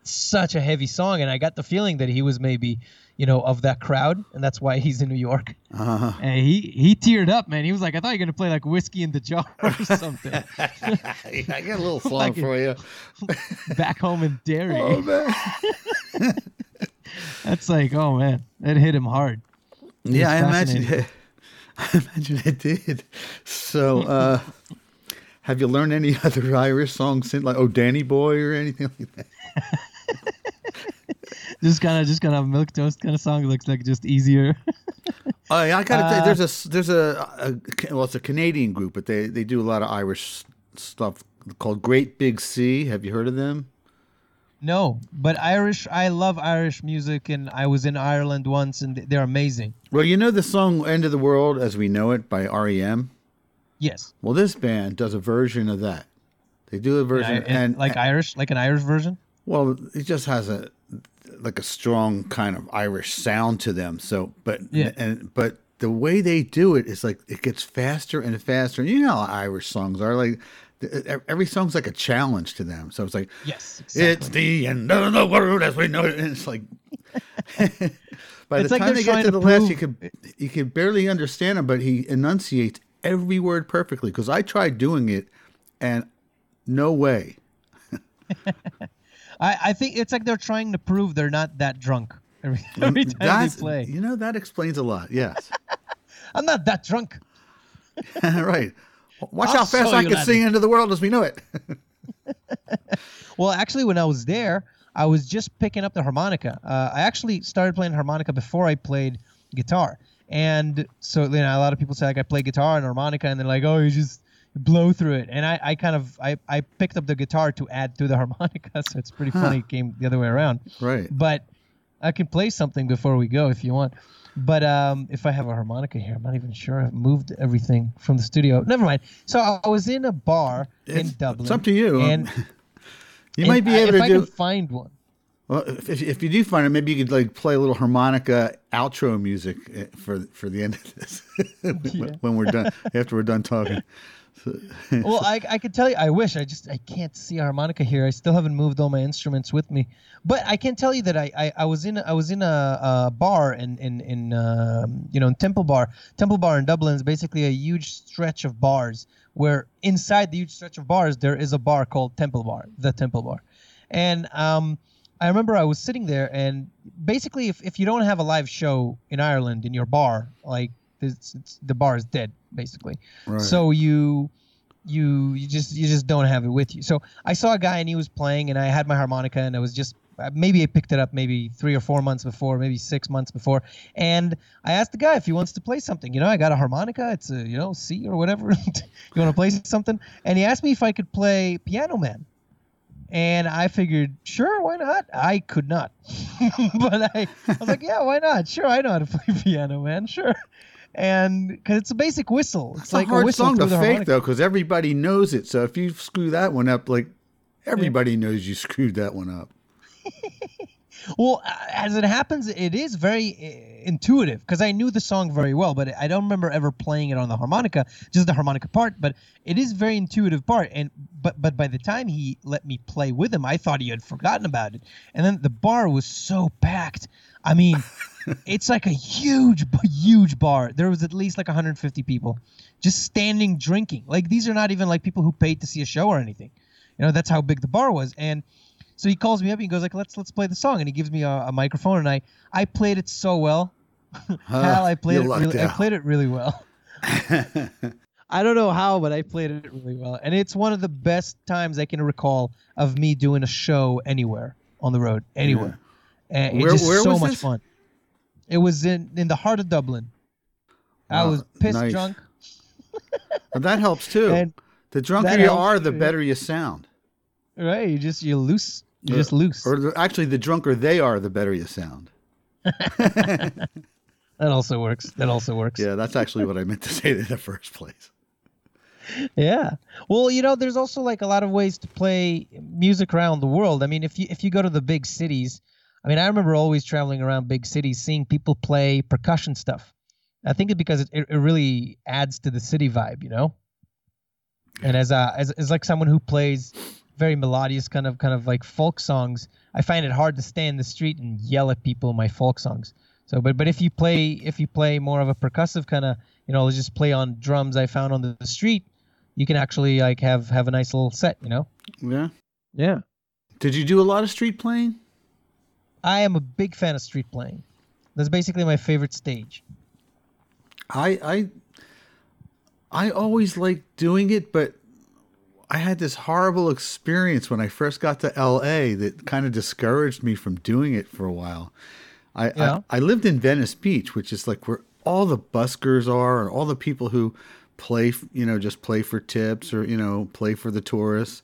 such a heavy song and i got the feeling that he was maybe you know of that crowd and that's why he's in new york.
Uh,
and he he teared up man. He was like i thought you were gonna play like whiskey in the jar or something.
I got a little song
Like
for you.
back home in derry.
Oh man.
that's like oh man that hit him hard.
Yeah, I
was
imagine. I imagine it did. So, uh, have you learned any other Irish songs since, like "Oh Danny Boy" or anything like that?
just kind of just kind of milk toast kind of song looks like just easier
Oh, yeah, I gotta
Uh,
there's a there's a, a well, it's a Canadian group, but they they do a lot of Irish stuff called Great Big Sea. Have you heard of them?
no but irish i love irish music and i was in ireland once and they're amazing
Well, you know the song "End of the World as We Know It" by REM.
yes
Well, this band does a version of that. They do a version,
I-
and
like irish like an irish version
Well, it just has a like a strong kind of Irish sound to them. So, but
Yeah.
and but the way they do it is like it gets faster and faster. And You know how Irish songs are like every song's like a challenge to them. So it's like
yes exactly.
it's the end of the world as we know it, and it's like. By
It's
the
like
time
they're
get to the last, you could you could barely understand him, but he enunciates every word perfectly. Because I tried doing it, and no way.
I, I think it's like they're trying to prove they're not that drunk every, mm, every time
That's
they play.
you know that explains a lot. Yes.
I'm not that drunk.
right. Watch
I'll
how fast I can sing into the world as we know it.
Well, actually, when I was there, I was just picking up the harmonica. Uh, I actually started playing harmonica before I played guitar, and so you know, a lot of people say like I play guitar and harmonica, and they're like, oh, you just blow through it. And I, I kind of I, I picked up the guitar to add to the harmonica, so it's pretty funny. It came the other way around.
right.
but I can play something before we go if you want. But um, if I have a harmonica here, I'm not even sure. I've moved everything from the studio. Never mind. So I was in a bar in Dublin.
it's up to you.
And
You
and
might be able
if
to
I
do.
can find one.
Well, if, if you do find it, maybe you could like play a little harmonica outro music eh, for for the end of this
Yeah.
when we're done after we're done talking.
well, I, I could tell you, I wish I just I can't see a harmonica here. I still haven't moved all my instruments with me, but I can tell you that I, I, I was in I was in a, a bar in in in um, you know in Temple Bar. Temple Bar in Dublin is basically a huge stretch of bars where inside the huge stretch of bars there is a bar called Temple Bar, the Temple Bar, and um. I remember I was sitting there, and basically, if, if you don't have a live show in Ireland in your bar, like it's, it's, the bar is dead, basically.
Right.
So you you you just you just don't have it with you. So I saw a guy and he was playing, and I had my harmonica, and I was just Uh, maybe I picked it up maybe three or four months before, maybe six months before, and I asked the guy if he wants to play something. You know, I got a harmonica, it's a you know C or whatever. you want to play something? And he asked me if I could play Piano Man. And I figured, sure, why not? I could not, but I, I was like, yeah, why not? Sure, I know how to play piano, man. Sure, and because it's a basic whistle. It's
It's
like
a hard
whistle
song to fake
harmonica.
though, because everybody knows it. So if you screw that one up, like everybody knows you screwed that one up.
Well, as it happens, it is very uh, intuitive because I knew the song very well, but I don't remember ever playing it on the harmonica, just the harmonica part. But it is very intuitive part, and but but by the time he let me play with him, I thought he had forgotten about it. And then the bar was so packed. I mean, it's like a huge, huge bar. There was at least like 150 people just standing drinking. Like these are not even like people who paid to see a show or anything. You know, that's how big the bar was. And so he calls me up and he goes like, "Let's let's play the song." And he gives me a, a microphone, and I I played it so well. Hal, I played it. Really, I played it really well. I don't know how, but I played it really well, and it's one of the best times I can recall of me doing a show anywhere on the road, anywhere. And
Where-
it's just so much
this?
fun. It was in in the heart of Dublin. I
Wow,
was pissed
nice.
drunk,
But that helps too.
and
the drunker you are, the better you sound.
right, you just you loose, you
Yeah.
just loose.
Or actually, the drunker they are, the better you sound.
That also works. That also works.
Yeah, that's actually what I meant to say in the first place.
Yeah. Well, you know, there's also like a lot of ways to play music around the world. I mean, if you if you go to the big cities, I mean, I remember always traveling around big cities, seeing people play percussion stuff. I think it's because it, it, it really adds to the city vibe, you know. And as a as, as like someone who plays very melodious kind of kind of like folk songs, I find it hard to stay in the street and yell at people in my folk songs. So, but but if you play if you play more of a percussive kind of, you know, just play on drums I found on the, the street, you can actually like have have a nice little set, you know.
Yeah.
Yeah.
Did you do a lot of street playing?
I am a big fan of street playing. That's basically my favorite stage.
I I I always liked doing it, but I had this horrible experience when I first got to LA that kind of discouraged me from doing it for a while. I,
Yeah.
I I lived in Venice Beach, which is like where all the buskers are and all the people who play, you know, just play for tips or you know play for the tourists.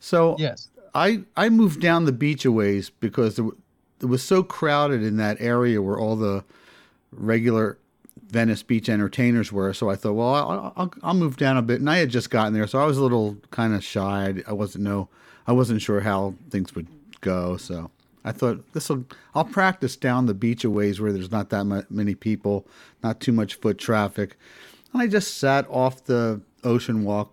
So
Yes.
I I moved down the beach a ways because it was so crowded in that area where all the regular Venice Beach entertainers were. So I thought, well, I'll, I'll, I'll move down a bit. And I had just gotten there, so I was a little kind of shy. I wasn't know, I wasn't sure how things would go. So I thought this will. I'll practice down the beach a ways where there's not that many people, not too much foot traffic. And I just sat off the ocean walk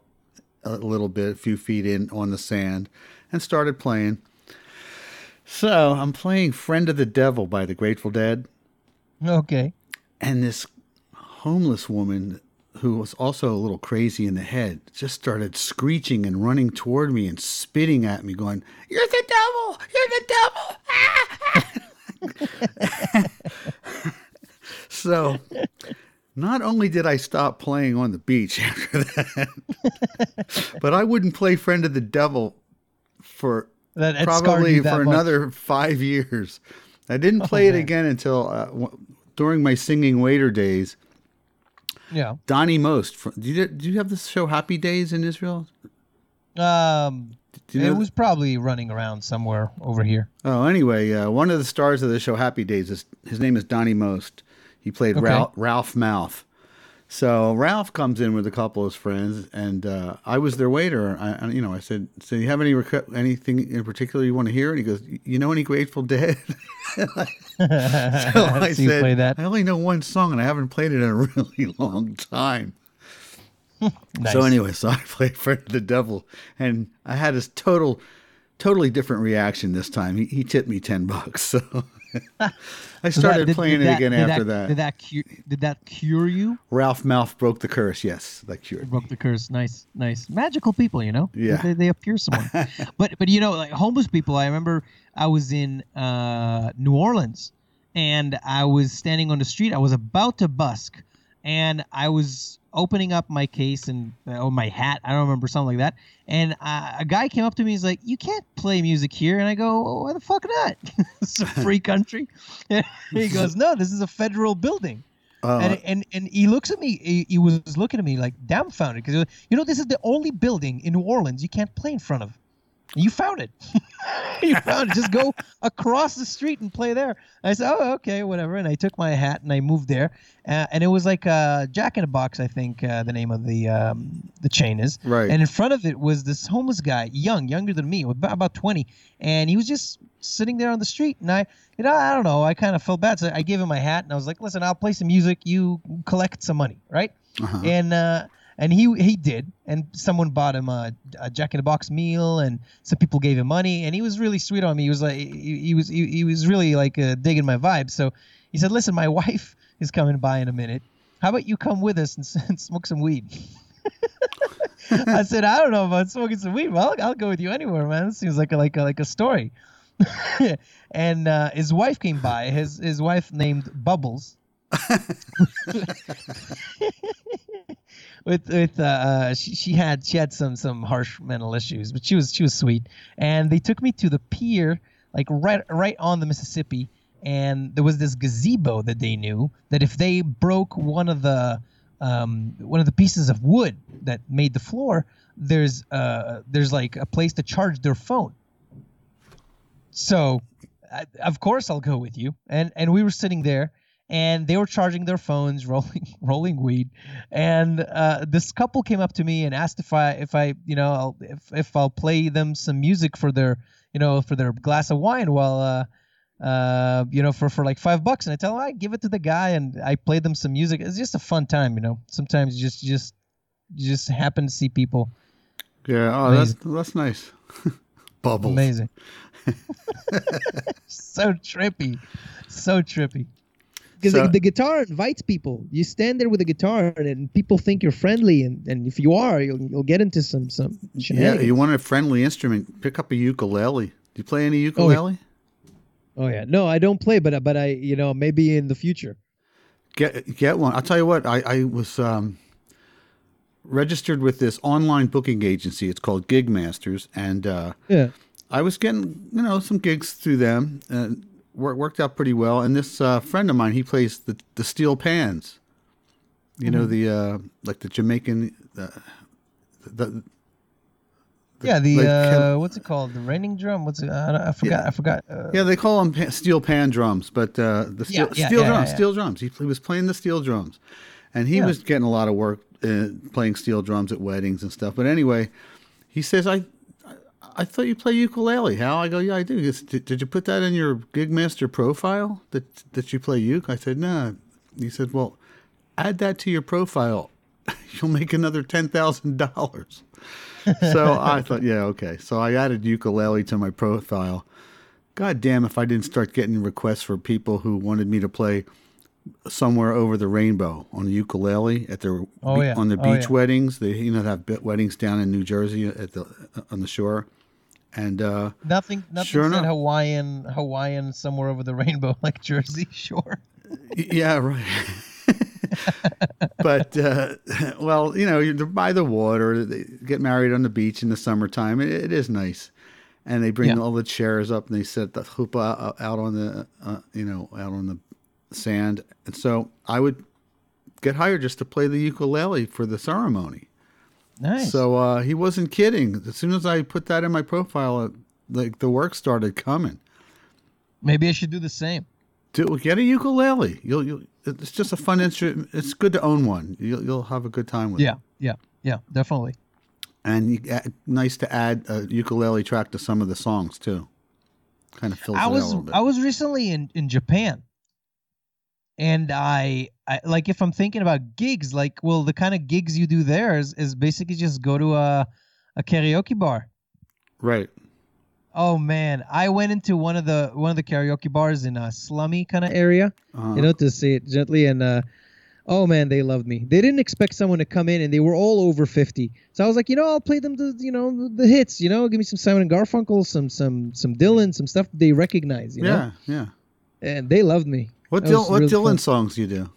a little bit, a few feet in on the sand, and started playing. So I'm playing "Friend of the Devil" by the Grateful Dead
Okay.
and this homeless woman who was also a little crazy in the head just started screeching and running toward me and spitting at me going you're the devil you're the devil Ah! so not only did i stop playing on the beach after that but i wouldn't play friend of the devil for
That
probably for
much.
another five years. I didn't play it
man.
again until uh, w- during my singing waiter days.
Yeah.
Donnie Most. fr- Do you, do you have this show Happy Days in Israel?
Um
you know
it was probably running around somewhere over here.
Oh, anyway, uh, one of the stars of the show Happy Days is his name is Donnie Most. He played
Okay.
Ralph, Ralph Malph. So Ralph comes in with a couple of his friends, and uh, I was their waiter. I, I- you know, I said, "So you have any rec- anything in particular you want to hear?" And he goes, "You know any Grateful Dead?" so I
So
said,
play that.
"I only know one song, and I haven't played it in a really long time."
Nice.
So anyway, so I played Friend of the Devil, and I had this total, totally different reaction this time. He, he tipped me ten bucks, so I started
did-
playing
did
it
that-
again after
that,
that.
Did that cure? Did that cure you?
Ralph Malph broke the curse. Yes, that cured. me.
Broke the curse. Nice, nice. Magical people, you know.
Yeah.
They, they appear someone. but but you know, like homeless people. I remember I was in uh, New Orleans, and I was standing on the street. I was about to busk, and I was opening up my case and or my hat. I don't remember something like that. And uh, a guy came up to me. He's like, "You can't play music here." And I go, well, "Why the fuck not? it's a free country." he goes, "No, this is a federal building."
Uh,
and, and and he looks at me. He, he was looking at me like dumbfounded because you know this is the only building in New Orleans you can't play in front of. You found it. you found it. Just go across the street and play there. I said, oh, okay, whatever. And I took my hat and I moved there. Uh, and it was like uh, Jack in a Box, I think uh, the name of the um, the chain is.
Right.
And in front of it was this homeless guy, young, younger than me, about, about 20. And he was just sitting there on the street. And I, you know, I don't know. I kind of felt bad. So I gave him my hat and I was like, listen, I'll play some music. You collect some money, right?
uh-huh.
And uh, and he he did, and someone bought him a, a Jack in the Box meal, and some people gave him money, and he was really sweet on me. He was like he, he was he, he was really like uh, digging my vibe. So he said, "Listen, my wife is coming by in a minute. How about you come with us and, and smoke some weed?" I said, "I don't know about smoking some weed. Well, I'll, I'll go with you anywhere, man. It seems like a, like a, like a story." and uh, his wife came by. His his wife named Bubbles. With with uh, uh she, she had she had some some harsh mental issues but she was she was sweet. And they took me to the pier like right right on the mississippi. And there was this gazebo that they knew that if they broke one of the um one of the pieces of wood that made the floor there's uh there's like a place to charge their phone. So I, of course i'll go with you. And and we were sitting there and they were charging their phones rolling rolling weed. And uh, this couple came up to me and asked if i if i you know I'll, if if i'll play them some music for their you know for their glass of wine while uh uh you know for for like five bucks. And i tell them i give it to the guy and i play them some music. It's just a fun time you know. Sometimes you just just you just happen to see people.
Yeah. Oh, that's that's nice. Bubbles.
amazing. So trippy. So trippy
because
So-
the, the guitar invites people. You stand there with a guitar, and, and people think you're friendly, and, and if you are, you'll, you'll get into some some
Yeah. You want a friendly instrument? Pick up a ukulele. Do you play any ukulele?
oh yeah, no, I don't play, but but I you know maybe in the future.
Get get one. I'll tell you what. I I was um, registered with this online booking agency. It's called Gig Masters, and uh,
Yeah.
I was getting you know some gigs through them, and work, worked out pretty well. And this uh, friend of mine, he plays the the steel pans. You know the uh, like the Jamaican. The, the-
yeah the
like,
uh what's it called the raining drum what's it i, I forgot i forgot uh,
Yeah, they call them pa- steel pan drums, but uh, the steel,
Yeah, yeah,
steel
yeah,
drums,
yeah.
steel drums. He, he was playing the steel drums, and he
Yeah.
was getting a lot of work uh, playing steel drums at weddings and stuff. But anyway, he says, "I, I, thought you play ukulele." How I go, "Yeah, I do." Goes, did, did you put that in your Gigmaster profile that that you play uke? I said, "No." He said, "Well, add that to your profile. You'll make another ten thousand dollars." so I thought, yeah, okay. So I added ukulele to my profile. God damn if I didn't start getting requests for people who wanted me to play somewhere over the rainbow on the ukulele at their
Oh, yeah.
on the
Oh,
beach
yeah.
weddings. They you know have weddings down in New Jersey at the on the shore, and uh,
Nothing. Nothing
Sure
said
enough.
Hawaiian. Hawaiian somewhere over the rainbow, like Jersey Shore.
yeah, right. but uh, well, you know, you're by the water. They get married on the beach in the summertime. It, it is nice, and they bring
Yeah.
all the chairs up and they set the out- out on the uh, you know out on the sand. And so I would get hired just to play the ukulele for the ceremony.
Nice.
So uh, he wasn't kidding. As soon as I put that in my profile, uh, like the work started coming.
Maybe I should do the same.
Do get a ukulele. You'll, you'll it's just a fun instrument. It's good to own one. You'll, you'll have a good time with
Yeah.
it.
Yeah. Yeah. Definitely.
And you, add- nice to add a ukulele track to some of the songs too. Kind of fills
I
it out a
was
little bit.
I was recently in in Japan, and I, I like if I'm thinking about gigs, like well, the kind of gigs you do there is is basically just go to a a karaoke bar.
right.
Oh man, I went into one of the one of the karaoke bars in a slummy kind of area.
Uh,
You know, to say it gently, and uh, oh man, they loved me. They didn't expect someone to come in, and they were all over fifty. So I was like, you know, I'll play them the you know the hits. You know, give me some Simon and Garfunkel, some some some Dylan, some stuff they recognize. You know,
yeah, yeah.
and they loved me.
What
That
Dylan,
was
what
really
Dylan
fun.
songs you do?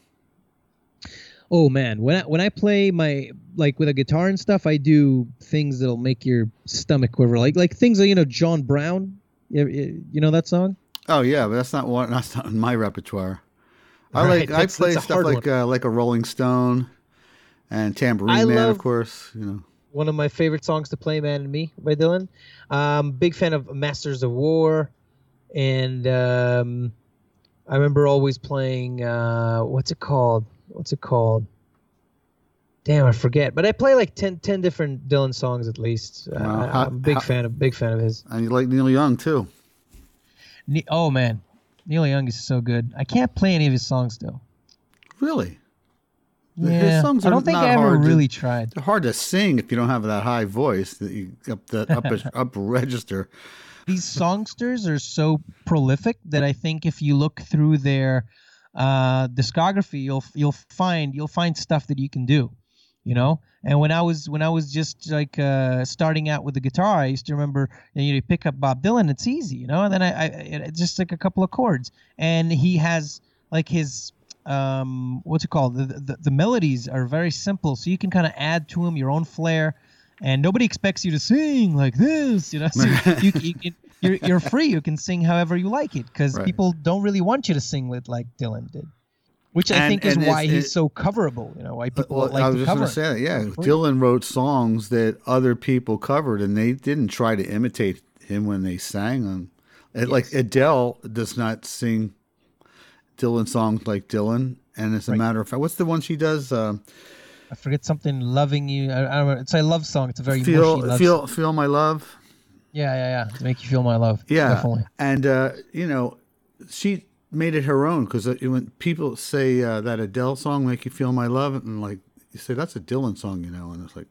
Oh man, when I when I play my like with a guitar and stuff, I do things that'll make your stomach quiver. Like like things that you know, John Brown. You, you know that song?
Oh yeah, but that's not one. That's not in my repertoire. I
Right,
like I play stuff like uh, like a Rolling Stone, and Tambourine
I
Man,
love-
of course. You know.
One of my favorite songs to play, "Man in Me" by Dylan. Um, big fan of Masters of War, and um, I remember always playing. Uh, what's it called? What's it called? Damn, I forget. But I play like 10, 10 different Dylan songs at least. Uh,
Wow,
I'm a big
how-
fan of big fan of his.
And you like Neil Young too.
Ne- oh man, Neil Young is so good. I can't play any of his songs though.
Really? His
Yeah,
songs
I don't think
not
I ever
hard to-
really tried.
They're hard to sing if you don't have that high voice that you up that up up register.
These songsters are so prolific that I think if you look through their uh, discography, you'll you'll find you'll find stuff that you can do. You know, and when I was when I was just like uh, starting out with the guitar, I used to remember you, know, you pick up Bob Dylan, it's easy, you know, and then I, I it, just like a couple of chords, and he has like his um what's it called? The, the the melodies are very simple so you can kind of add to them your own flair and nobody expects you to sing like this you know so you, you can you're, you're free you can sing however you like it because
Right.
people don't really want you to sing with like dylan did which i
And-
think is why he's
it-
so coverable you know why people
Well,
like
I was
to
just
cover
going to say that. Yeah, Dylan wrote songs that other people covered, and they didn't try to imitate him when they sang them. It- Like Adele does not sing Dylan songs like Dylan, and as a
Right.
matter of fact, what's the one she does? Um,
i forget something loving you i, I don't know it's a love song it's a very mushy
feel,
love
feel, feel my love.
yeah yeah yeah make you feel my love
Yeah,
definitely
and uh, you know, she made it her own because when people say uh, that Adele song "Make You Feel My Love," and like you say that's a Dylan song, you know, and it's like,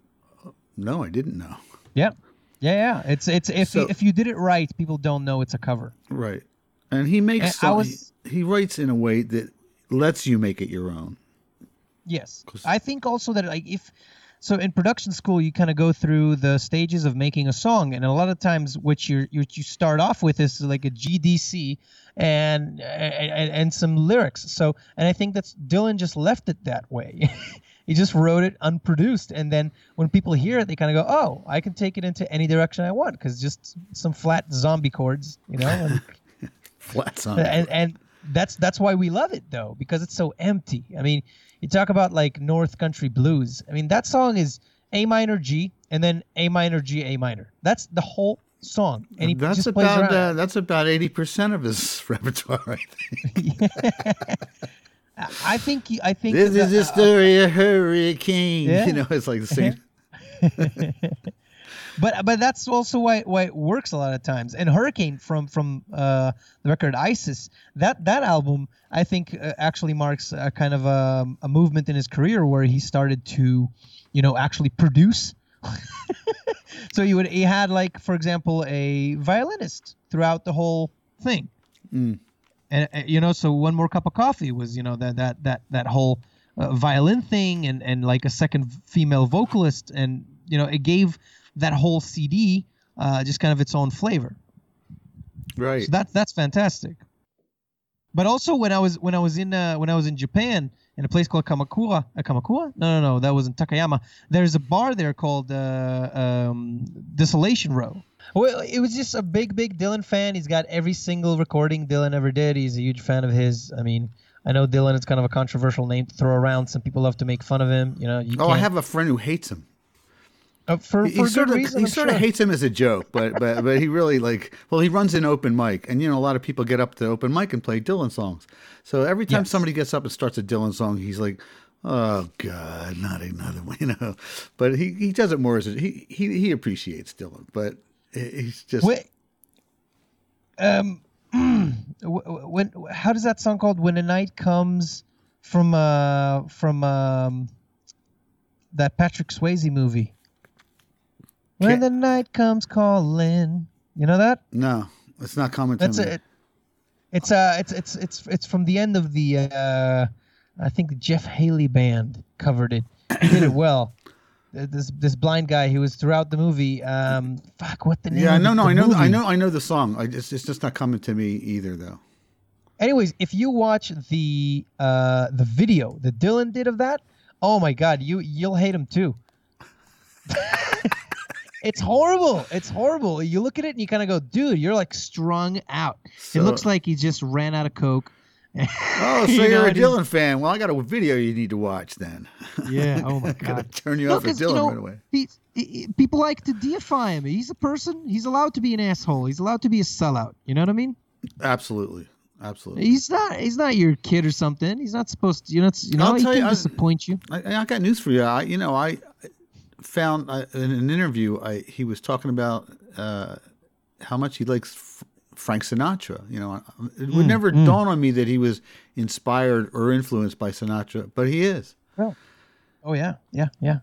oh, no, I didn't know.
Yeah, yeah, yeah. It's it's if
So-
if you did it right, people don't know it's a cover.
Right, and he makes
And was-
he, he writes in a way that lets you make it your own.
Yes, I think also that like if so in production school you kind of go through the stages of making a song, and a lot of times what you you you start off with is like a GDC and and, and some lyrics. So and I think that's Dylan just left it that way. he just wrote it unproduced, and then when people hear it, they kind of go, "Oh, I can take it into any direction I want," because just some flat zombie chords, you know. And,
Flat song.
and and that's that's why we love it though because it's so empty i mean you talk about like north country blues i mean that song is a minor g and then a minor g a minor that's the whole song and he
that's
just plays
about uh, that's about eighty percent of his repertoire. I think.
i think i think
This is the
uh,
story of Hurricane.
Yeah.
You know, it's like the same.
but but that's also why why it works a lot of times. And Hurricane from from uh, the record ISIS that that album I think uh, actually marks a kind of a, a movement in his career where he started to, you know, actually produce. so he would he had like for example a violinist throughout the whole thing.
Mm.
And you know, so one more cup of coffee was you know that that that that whole uh, violin thing and and like a second female vocalist and you know it gave that whole CD uh, just kind of its own flavor.
Right.
So that's that's fantastic. But also when I was when I was in uh, when I was in Japan in a place called Kamakura, uh, Kamakura? No, no, no, that was in Takayama. There's a bar there called uh, um, Desolation Row. Well, it was just a big, big Dylan fan. He's got every single recording Dylan ever did. He's a huge fan of his. I mean, I know Dylan is kind of a controversial name to throw around. Some people love to make fun of him. You know, you
Oh, I
can't-
have a friend who hates him.
Uh, for,
He,
for
he sort of
reason.
he
I'm
sort of hates him as a joke, but but but he really like well he runs an open mic, and you know a lot of people get up to open mic and play Dylan songs. So every time
Yes.
somebody gets up and starts a Dylan song, he's like, "Oh God, not another one," you know. But he, he does it more as a, he he he appreciates Dylan, but he's just
Wait, um, when how does that song called? When the night comes from uh from um that Patrick Swayze movie. When the night comes calling, you know that?
no, it's not coming to
That's
me.
it. It's uh, it's it's it's it's from the end of the uh, I think the Jeff Healey band covered it. He did it well. This this blind guy, he was throughout the movie. Um, fuck, what the name?
Yeah, no, no, I know, I know, I know the song. I just, it's just not coming to me either, though.
Anyways, if you watch the uh, the video that Dylan did of that, Oh my God, you you'll hate him too. it's horrible. It's horrible. You look at it and you kind of go, dude, you're like strung out.
So-
it looks like he just ran out of coke.
Oh, so
you
you're a Dylan fan. Well, I got a video you need to watch then.
Yeah. Oh my
I gotta
God.
turn you
No,
off of
'cause, you
Dylan
know,
right away.
He, he- people like to deify him. He's a person. He's allowed to be an asshole. He's allowed to be a sellout. You know what I mean?
Absolutely, absolutely.
He's not. He's not your kid or something. He's not supposed to. You know. You know.
I'll
He
tell
can
you, I-
disappoint you.
I, I got news for you. I, you know, I found I, in an interview, I, he was talking about uh, how much he likes F- Frank Sinatra. You know, it would
Mm,
never
mm.
dawn on me that he was inspired or influenced by Sinatra, but he is.
Oh oh yeah. Yeah. Yeah.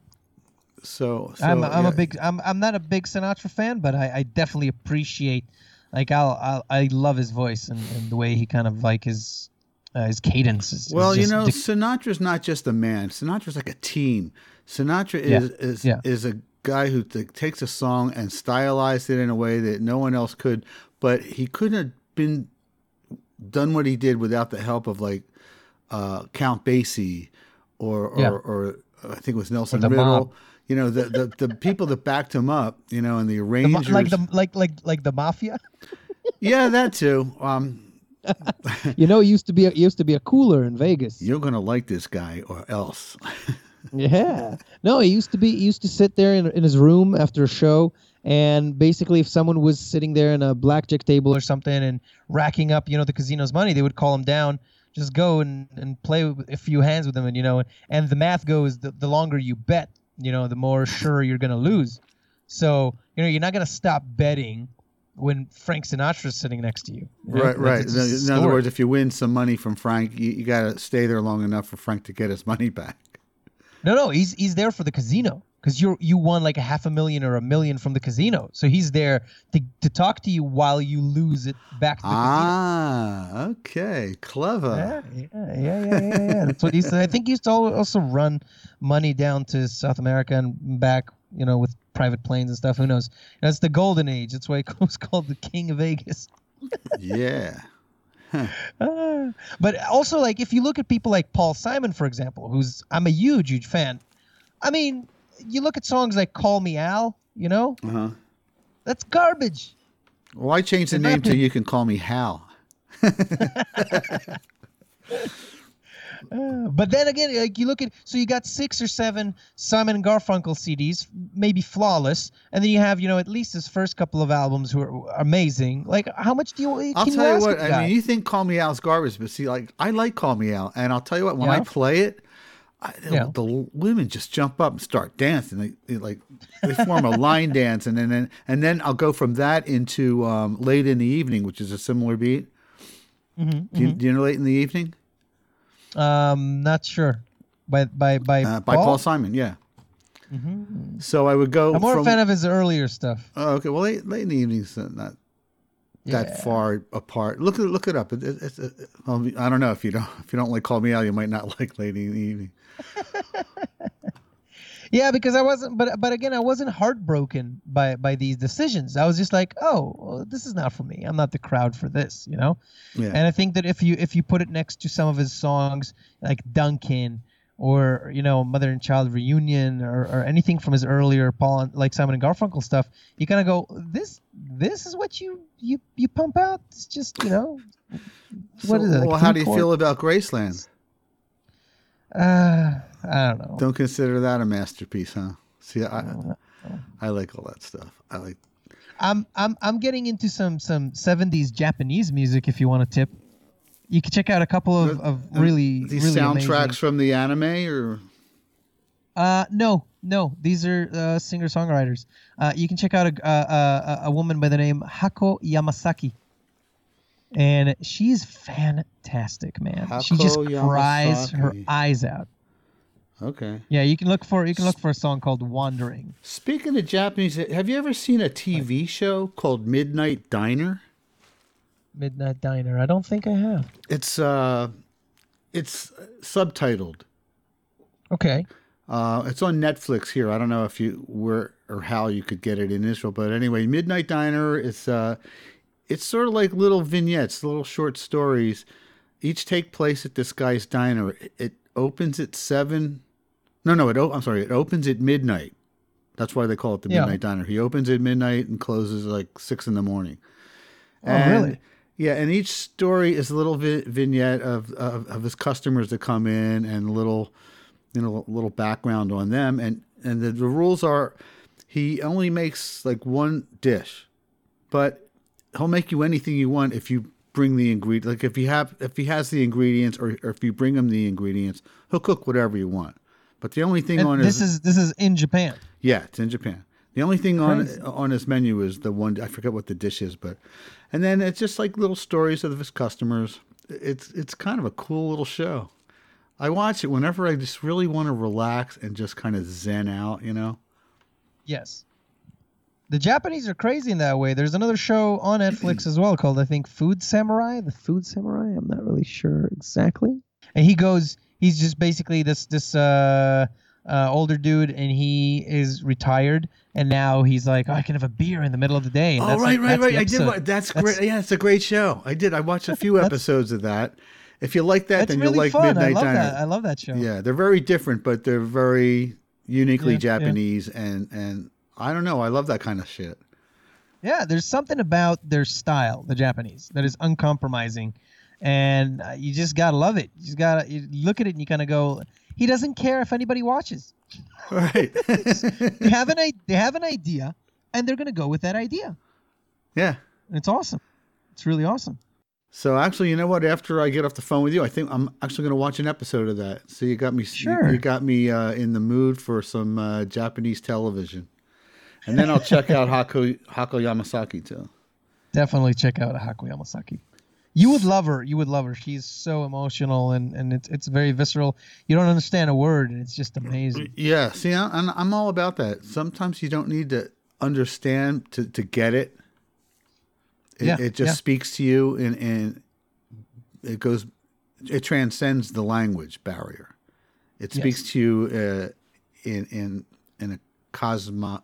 So, so
I'm, I'm
yeah.
a big I'm I'm not a big Sinatra fan, but I, I definitely appreciate like I'll, I'll I love his voice and, and the way he kind of like his uh, his cadence. Is, is
Well, you know,
dic-
Sinatra's not just a man. Sinatra's like a team. Sinatra
Yeah,
is is
yeah.
is a guy who t- takes a song and stylized it in a way that no one else could. But he couldn't have been done what he did without the help of like uh, Count Basie or or,
Yeah.
or I think it was Nelson
the
Riddle.
mob.
You know, the, the the people that backed him up. You know, and the
the,
arrangers.
ma- like the like like like the mafia.
yeah, that too. Um,
You know, it used to be a, used to be a cooler in Vegas.
you're gonna like this guy or else.
Yeah. No, he used to be. He used to sit there in, in his room after a show, and basically, if someone was sitting there in a blackjack table
or something and racking up, you know, the casino's money, they would call him down, just go and, and play a few hands with him. And, you know, and the math goes, the, the longer you bet, you know, the more sure you're going to lose. So, you know, you're not going to stop betting when Frank Sinatra's sitting next to you. you know?
Right, right. In, in other words, if you win some money from Frank, you, you got to stay there long enough for Frank to get his money back.
No, no, he's he's there for the casino because you you won like a half a million or a million from the casino. So he's there to, to talk to you while you lose it back to the casino.
Ah, okay, clever.
Yeah, yeah, yeah, yeah, yeah, yeah. That's what he said. I think he used to also run money down to South America and back, you know, with private planes and stuff. Who knows? That's the golden age. That's why it was called the King of Vegas.
Yeah.
Ah. but also, like, if you look at people like Paul Simon, for example, who's I'm a huge, huge fan. I mean, you look at songs like "Call Me Al," you know,
Uh huh.
that's garbage.
Well, I changed the name to you can call me Hal.
Uh, but then again, like you look at, so you got six or seven Simon and Garfunkel CDs, maybe flawless, and then you have, you know, at least his first couple of albums who are amazing. Like, how much do you?
I'll tell you
ask
what. I
guy?
mean, you think "Call Me Al" is garbage, but see, like I like "Call Me Al," and I'll tell you what. When I play it, I, the,
Yeah.
the women just jump up and start dancing. They, they like they form a line dance, and then and, then I'll go from that into um, "Late in the Evening," which is a similar beat.
Mhm,
Do, you, do you know "Late in the Evening"?
Um, not sure. By by by
Uh, by Paul, Simon, yeah. So I would go.
I'm more
from,
a fan of his earlier stuff.
Oh, okay. Well, late, late in the evening's uh, not that
Yeah.
far apart. Look at look it up. It, it, it's I don't know if you don't if you don't like Call Me Al, you might not like Late in the Evening.
Yeah, because I wasn't, but but again, I wasn't heartbroken by by these decisions. I was just like, oh, well, this is not for me. I'm not the crowd for this, you know.
Yeah.
And I think that if you if you put it next to some of his songs like Duncan or you know Mother and Child Reunion or, or anything from his earlier Paul like Simon and Garfunkel stuff, you kind of go, this this is what you you you pump out. It's just you know, what
So,
is it? like
well, how do you
chord-
feel about Graceland?
Uh, I don't know.
Don't consider that a masterpiece, huh? See, I I like all that stuff. I like.
I'm I'm I'm getting into some some 70s Japanese music. If you want a tip, you can check out a couple of, of really
these
really
soundtracks
amazing-
from the anime, or
Uh, no, no, these are uh, singer songwriters. Uh, you can check out a, a a a woman by the name Hako Yamasaki, and she's fantastic, man. she just
Hako
cries her eyes out.
Okay.
Yeah, you can look for you can look for a song called "Wandering."
Speaking of Japanese, have you ever seen a TV show called Midnight Diner?
Midnight Diner. I don't think I have.
It's uh, it's subtitled.
Okay.
Uh, it's on Netflix here. I don't know if you where or how you could get it in Israel, but anyway, Midnight Diner is uh, it's sort of like little vignettes, little short stories. Each take place at this guy's diner. It opens at seven No, no. It. O- I'm sorry. It opens at midnight. That's why they call it the
Yeah.
Midnight Diner. He opens at midnight and closes like six in the morning.
Oh, really?
Yeah, and each story is a little vi- vignette of, of of his customers that come in and little, you know, little background on them. And and the, the rules are, he only makes like one dish, but he'll make you anything you want if you bring the ingredient. Like if you have if he has the ingredients or, or if you bring him the ingredients, he'll cook whatever you want. But the only thing
And
on
this
his
is this is in Japan.
yeah, it's in Japan. The only thing on on his menu is the one I forget what the dish is, but and then it's just like little stories of his customers. It's it's kind of a cool little show. I watch it whenever I just really want to relax and just kind of zen out, you know.
Yes. The Japanese are crazy in that way. There's another show on Netflix as well called I think Food Samurai. The Food Samurai. I'm not really sure exactly. And he goes. He's just basically this this uh, uh, older dude, and he is retired, and now he's like, oh, I can have a beer in the middle of the day. And
Oh right,
like-
right, right. I did.
episode.
wa- That's,
That's-
great. Yeah, it's a great show. I did. I watched a few episodes of that. If you like that, then
really
you'll like
fun. I
Midnight
love
Diner.
that. I love that show.
Yeah, they're very different, but they're very uniquely
Yeah, yeah.
Japanese, and and I don't know. I love that kind of shit.
Yeah, there's something about their style, the Japanese, that is uncompromising, and uh, you just gotta love it. You just gotta you look at it and you kind of go, he doesn't care if anybody watches.
Right.
They have an they have an idea, and they're gonna go with that idea.
yeah.
And it's awesome. It's really awesome.
So actually, you know what? After I get off the phone with you, I think I'm actually going to watch an episode of that. So you got me,
Sure.
you got me uh, in the mood for some uh, Japanese television, and then I'll check out Hako Hako Yamasaki too.
Definitely check out Hako Yamasaki. You would love her. You would love her. She's so emotional and, and it's it's very visceral. You don't understand a word, and it's just amazing.
Yeah. See, I'm I'm all about that. Sometimes you don't need to understand to to get it. It,
Yeah,
it just
yeah.
speaks to you, and and it goes, it transcends the language barrier. It
Yes.
speaks to you uh, in in in a cosmo.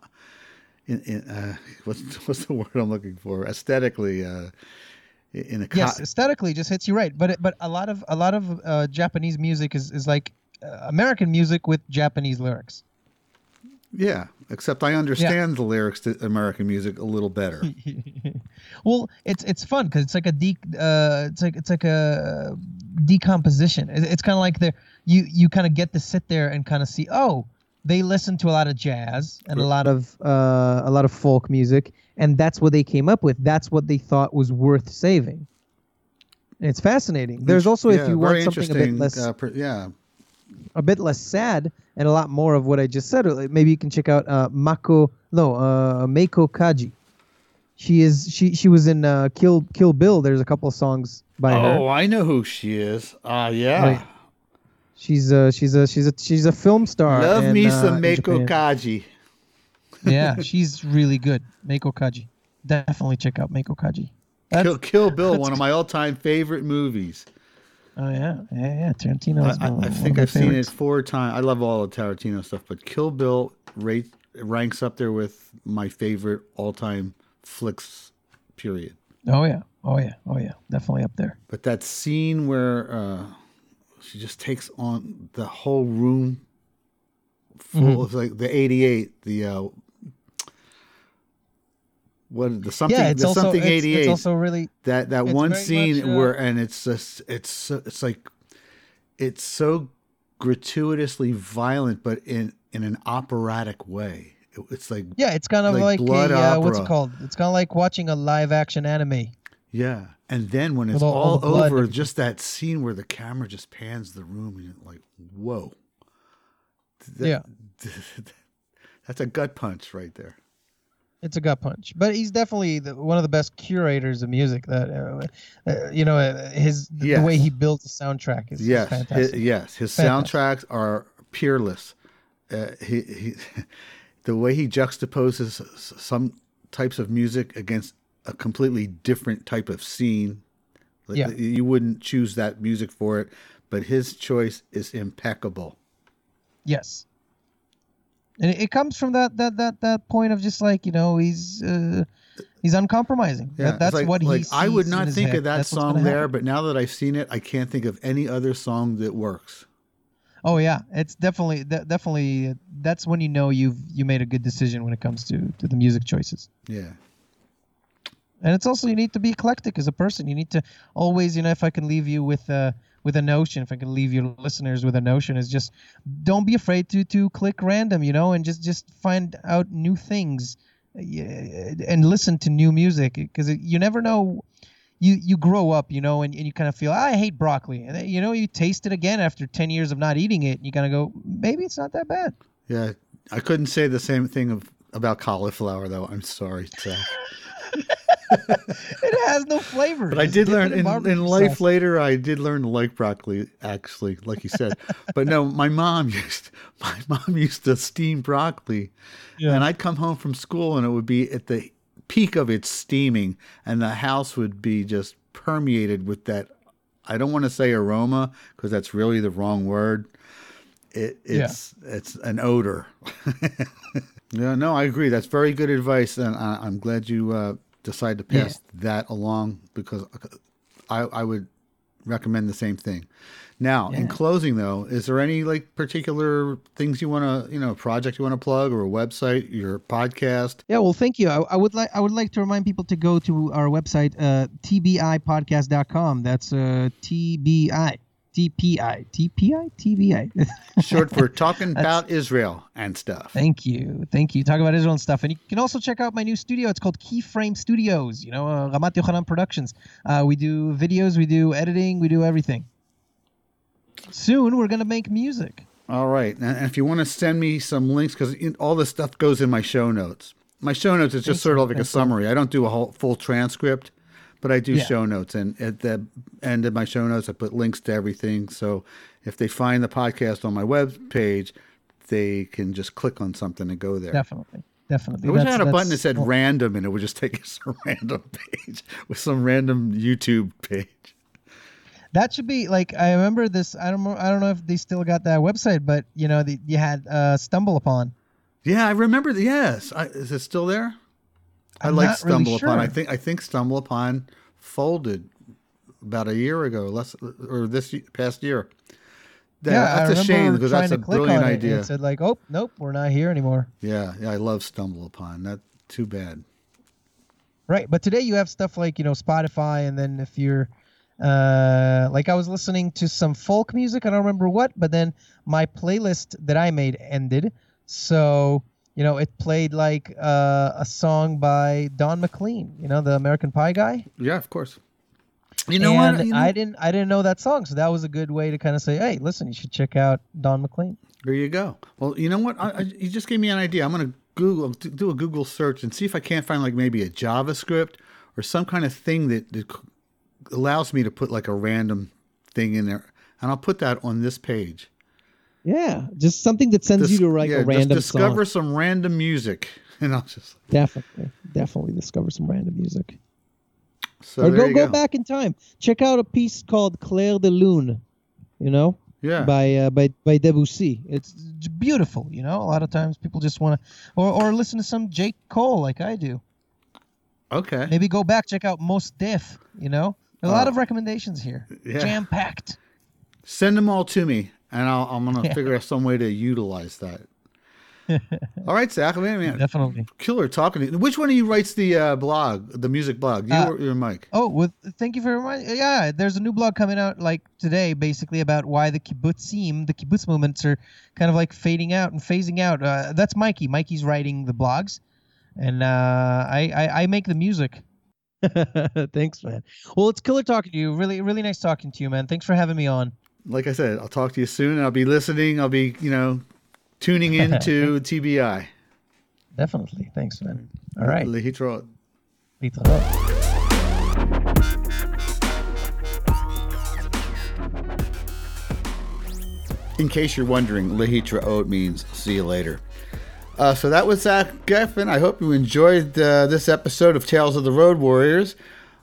In, in uh, what's what's the word I'm looking for? Aesthetically, uh, in a co-
yes aesthetically just hits you right but it, but a lot of a lot of uh, japanese music is, is like uh, american music with japanese lyrics
yeah. Except I understand the lyrics to American music a little better.
well it's it's fun because it's like a de- uh, it's like it's like a decomposition It- it's kind of like the you you kind of get to sit there and kind of see oh they listened to a lot of jazz and a lot of uh, a lot of folk music and that's what they came up with that's what they thought was worth saving and it's fascinating there's also
Yeah,
if you want something a bit less
uh, per- yeah,
a bit less sad and a lot more of what I just said. uh, Maybe you can check out uh, Mako, no, uh, Meiko Kaji. She is she she was in uh, Kill Kill Bill. There's a couple of songs by
Oh,
her.
Oh, I know who she is. Ah, yeah.
Right. She's a she's a she's a she's a film star.
Love
in,
me
uh,
some
in
Meiko Kaji.
yeah, she's really good. Meiko Kaji. Definitely check out Meiko Kaji. That's-
Kill, Kill Bill, one of my all-time favorite movies.
Oh yeah, yeah, yeah. Tarantino.
I,
is
I,
one
I think I've seen it four times. I love all the Tarantino stuff, but Kill Bill rate, ranks up there with my favorite all-time flicks. Period.
Oh yeah, oh yeah, oh yeah. Definitely up there.
But that scene where uh, she just takes on the whole room full
Mm-hmm.
of like the 88, the uh, what the something
yeah, it's
the
also
something 88
it's also really
that that one scene
much, uh,
where and it's just it's so- it's like it's so gratuitously violent but in in an operatic way It- it's like
Yeah, it's kind of
Like
like,
blood
a, uh, what's it called? It's kind of like watching a live action anime.
Yeah and then when it's
all- all
all,
the
over just that scene where the camera just pans the room and you're like whoa That-
Yeah.
that's a gut punch right there
It's a gut punch, but he's definitely the, one of the best curators of music. That uh, uh, you know, uh, his the way he builds a soundtrack is,
yes
fantastic.
hi- yes his
Fantastic.
soundtracks are peerless uh, he, he the way he juxtaposes some types of music against a completely different type of scene Like,
Yeah.
you wouldn't choose that music for it but his choice is impeccable
Yes, and it, it comes from that that that that point of just like you know he's uh, he's uncompromising.
yeah
That, that's
like,
what he.
like i would not think
head.
of that
That's
song there
happen.
but now that i've seen it i can't think of any other song that works
Oh yeah, it's definitely definitely that's when you know you've you made a good decision when it comes to to the music choices.
Yeah.
And it's also you need to be eclectic as a person. You need to always, you know, if I can leave you with a with a notion, if I can leave your listeners with a notion, is just don't be afraid to to click random, you know, and just just find out new things and listen to new music because you never know. You you grow up, you know, and, and you kind of feel I hate broccoli, and then, you know you taste it again after ten years of not eating it, and you kind of go maybe it's not that bad.
Yeah. I couldn't say the same thing of about cauliflower though. I'm sorry, Zach.
It has no flavor.
But I did learn in, in life later. I did learn to like broccoli, actually, like you said. but no, my mom used my mom used to steam broccoli,
Yeah.
and I'd come home from school, and it would be at the peak of its steaming, and the house would be just permeated with that. I don't want to say aroma because that's really the wrong word. It,
Yeah.
it's it's an odor. yeah, no, I agree. That's very good advice, and I, I'm glad you uh, decided to pass that along because I, I would recommend the same thing. Now, in closing, though, is there any like particular things you want to, you know, project you want to plug or a website, your podcast?
Yeah, well, thank you. I, I would like I would like to remind people to go to our website, uh, tbipodcast.com. That's uh, TBI, TPI, TPI, TBI.
Short for talking about Israel and stuff.
thank you, thank you. Talk about Israel and stuff, and you can also check out my new studio. It's called Keyframe Studios. You know, uh, Ramat Yochanan Productions. Uh, we do videos, we do editing, we do everything. Soon we're gonna make music.
All right. And if you want to send me some links, because all this stuff goes in my show notes. My show notes is just sort of like a summary. I don't do a whole full transcript, but I do
Yeah.
show notes. And at the end of my show notes, I put links to everything. So if they find the podcast on my web page, they can just click on something and go there.
Definitely, definitely.
I wish I had a button that said
well,
random and it would just take us to a random page with some random YouTube page.
That should be like I remember this. I don't. know- I don't know if they still got that website, but you know, the, you had uh, Stumble Upon.
Yeah, I remember. The, yes, I, is it still there? I
I'm
like
not really
Stumble Upon. I think I think Stumble Upon folded about a year ago, less or this past year. That,
yeah,
that's
I
a shame
remember
because
trying
that's a brilliant
on it, and
idea.
It said like, "Oh, nope, we're not here anymore."
yeah, yeah, I love Stumble Upon. That too bad.
Right, but today you have stuff like you know Spotify, and then if you're uh, like I was listening to some folk music, I don't remember what, but then my playlist that I made ended, so you know it played like uh, a song by Don McLean, you know the American Pie guy.
Yeah, of course. You know
and
what? You know-
I didn't I didn't know that song, so that was a good way to kind of say, hey, listen, you should check out Don McLean.
There you go. Well, you know what? I, I, you just gave me an idea. I'm going to Google, do- do a Google search and see if I can't find like maybe a JavaScript or some kind of thing that, that allows me to put like a random thing in there, and I'll put that on this page.
Yeah, just something that sends
Dis-
you to like
yeah,
a random
discover
song.
some random music, and I'll just
Definitely, definitely discover some random music.
so
or go
you
go back in time. Check out a piece called Clair de Lune. You know,
Yeah,
by uh, by by Debussy.
It's beautiful, you know. A lot of times people just want to, or or listen to some Jake Cole like I do.
okay.
Maybe go back check out Mos Def. You know, a lot
Oh.
of recommendations here.
Yeah.
Jam packed.
Send them all to me, and I'll, I'm going to
Yeah.
figure out some way to utilize that. all right, Zach, man, man,
Definitely.
killer talking to you. Which one of you writes the uh, blog, the music blog? You
Uh,
or your Mike?
Oh, with thank you for reminding. Yeah, there's a new blog coming out like today, basically about why the kibbutzim, the kibbutz movements, are kind of like fading out and phasing out. Uh, that's Mikey. Mikey's writing the blogs, and uh, I, I I make the music.
Thanks, man. Well, it's killer talking to you.
You really really nice talking to you, man. Thanks for having me on
like I said, I'll talk to you soon. I'll be listening. I'll be, you know, tuning in to TBI.
Definitely. Thanks, man. Mm-hmm. All right.
Lehitrot.
Lehitrot.
In case you're wondering, Lehitraot means see you later. Uh, so that was Zach Geffen. I hope you enjoyed uh, this episode of Tales of the Road Warriors.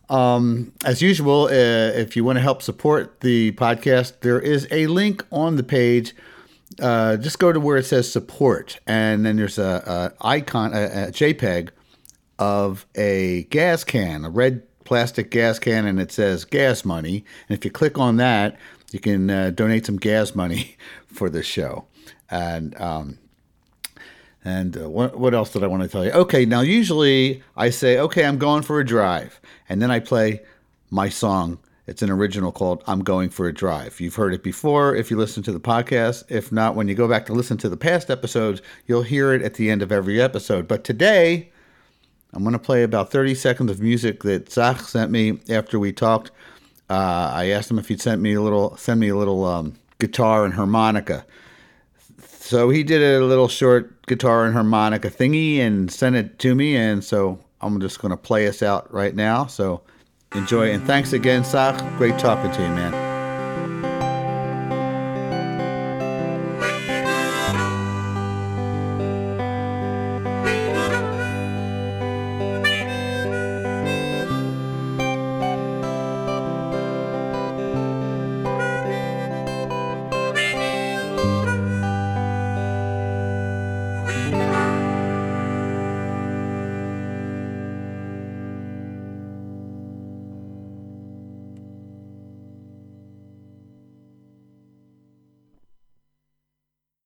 Um, as usual, uh, if you want to help support the podcast, there is a link on the page. Uh, just go to where it says support, and then there's a, a icon, a, a JPEG of a gas can, a red plastic gas can, and it says gas money. And if you click on that, you can uh, donate some gas money for this show. And um, and uh, what, what else did I want to tell you? Okay, now usually I say, okay, I'm going for a drive. And then I play my song. It's an original called I'm Going for a Drive. You've heard it before if you listen to the podcast. If not, when you go back to listen to the past episodes, you'll hear it at the end of every episode. But today, I'm going to play about 30 seconds of music that Zach sent me after we talked. Uh, I asked him if he'd send me a little, send me a little um, guitar and harmonica. So he did a little short guitar and harmonica thingy and sent it to me. And so I'm just going to play us out right now. So enjoy. And thanks again, Zach. Great talking to you, man.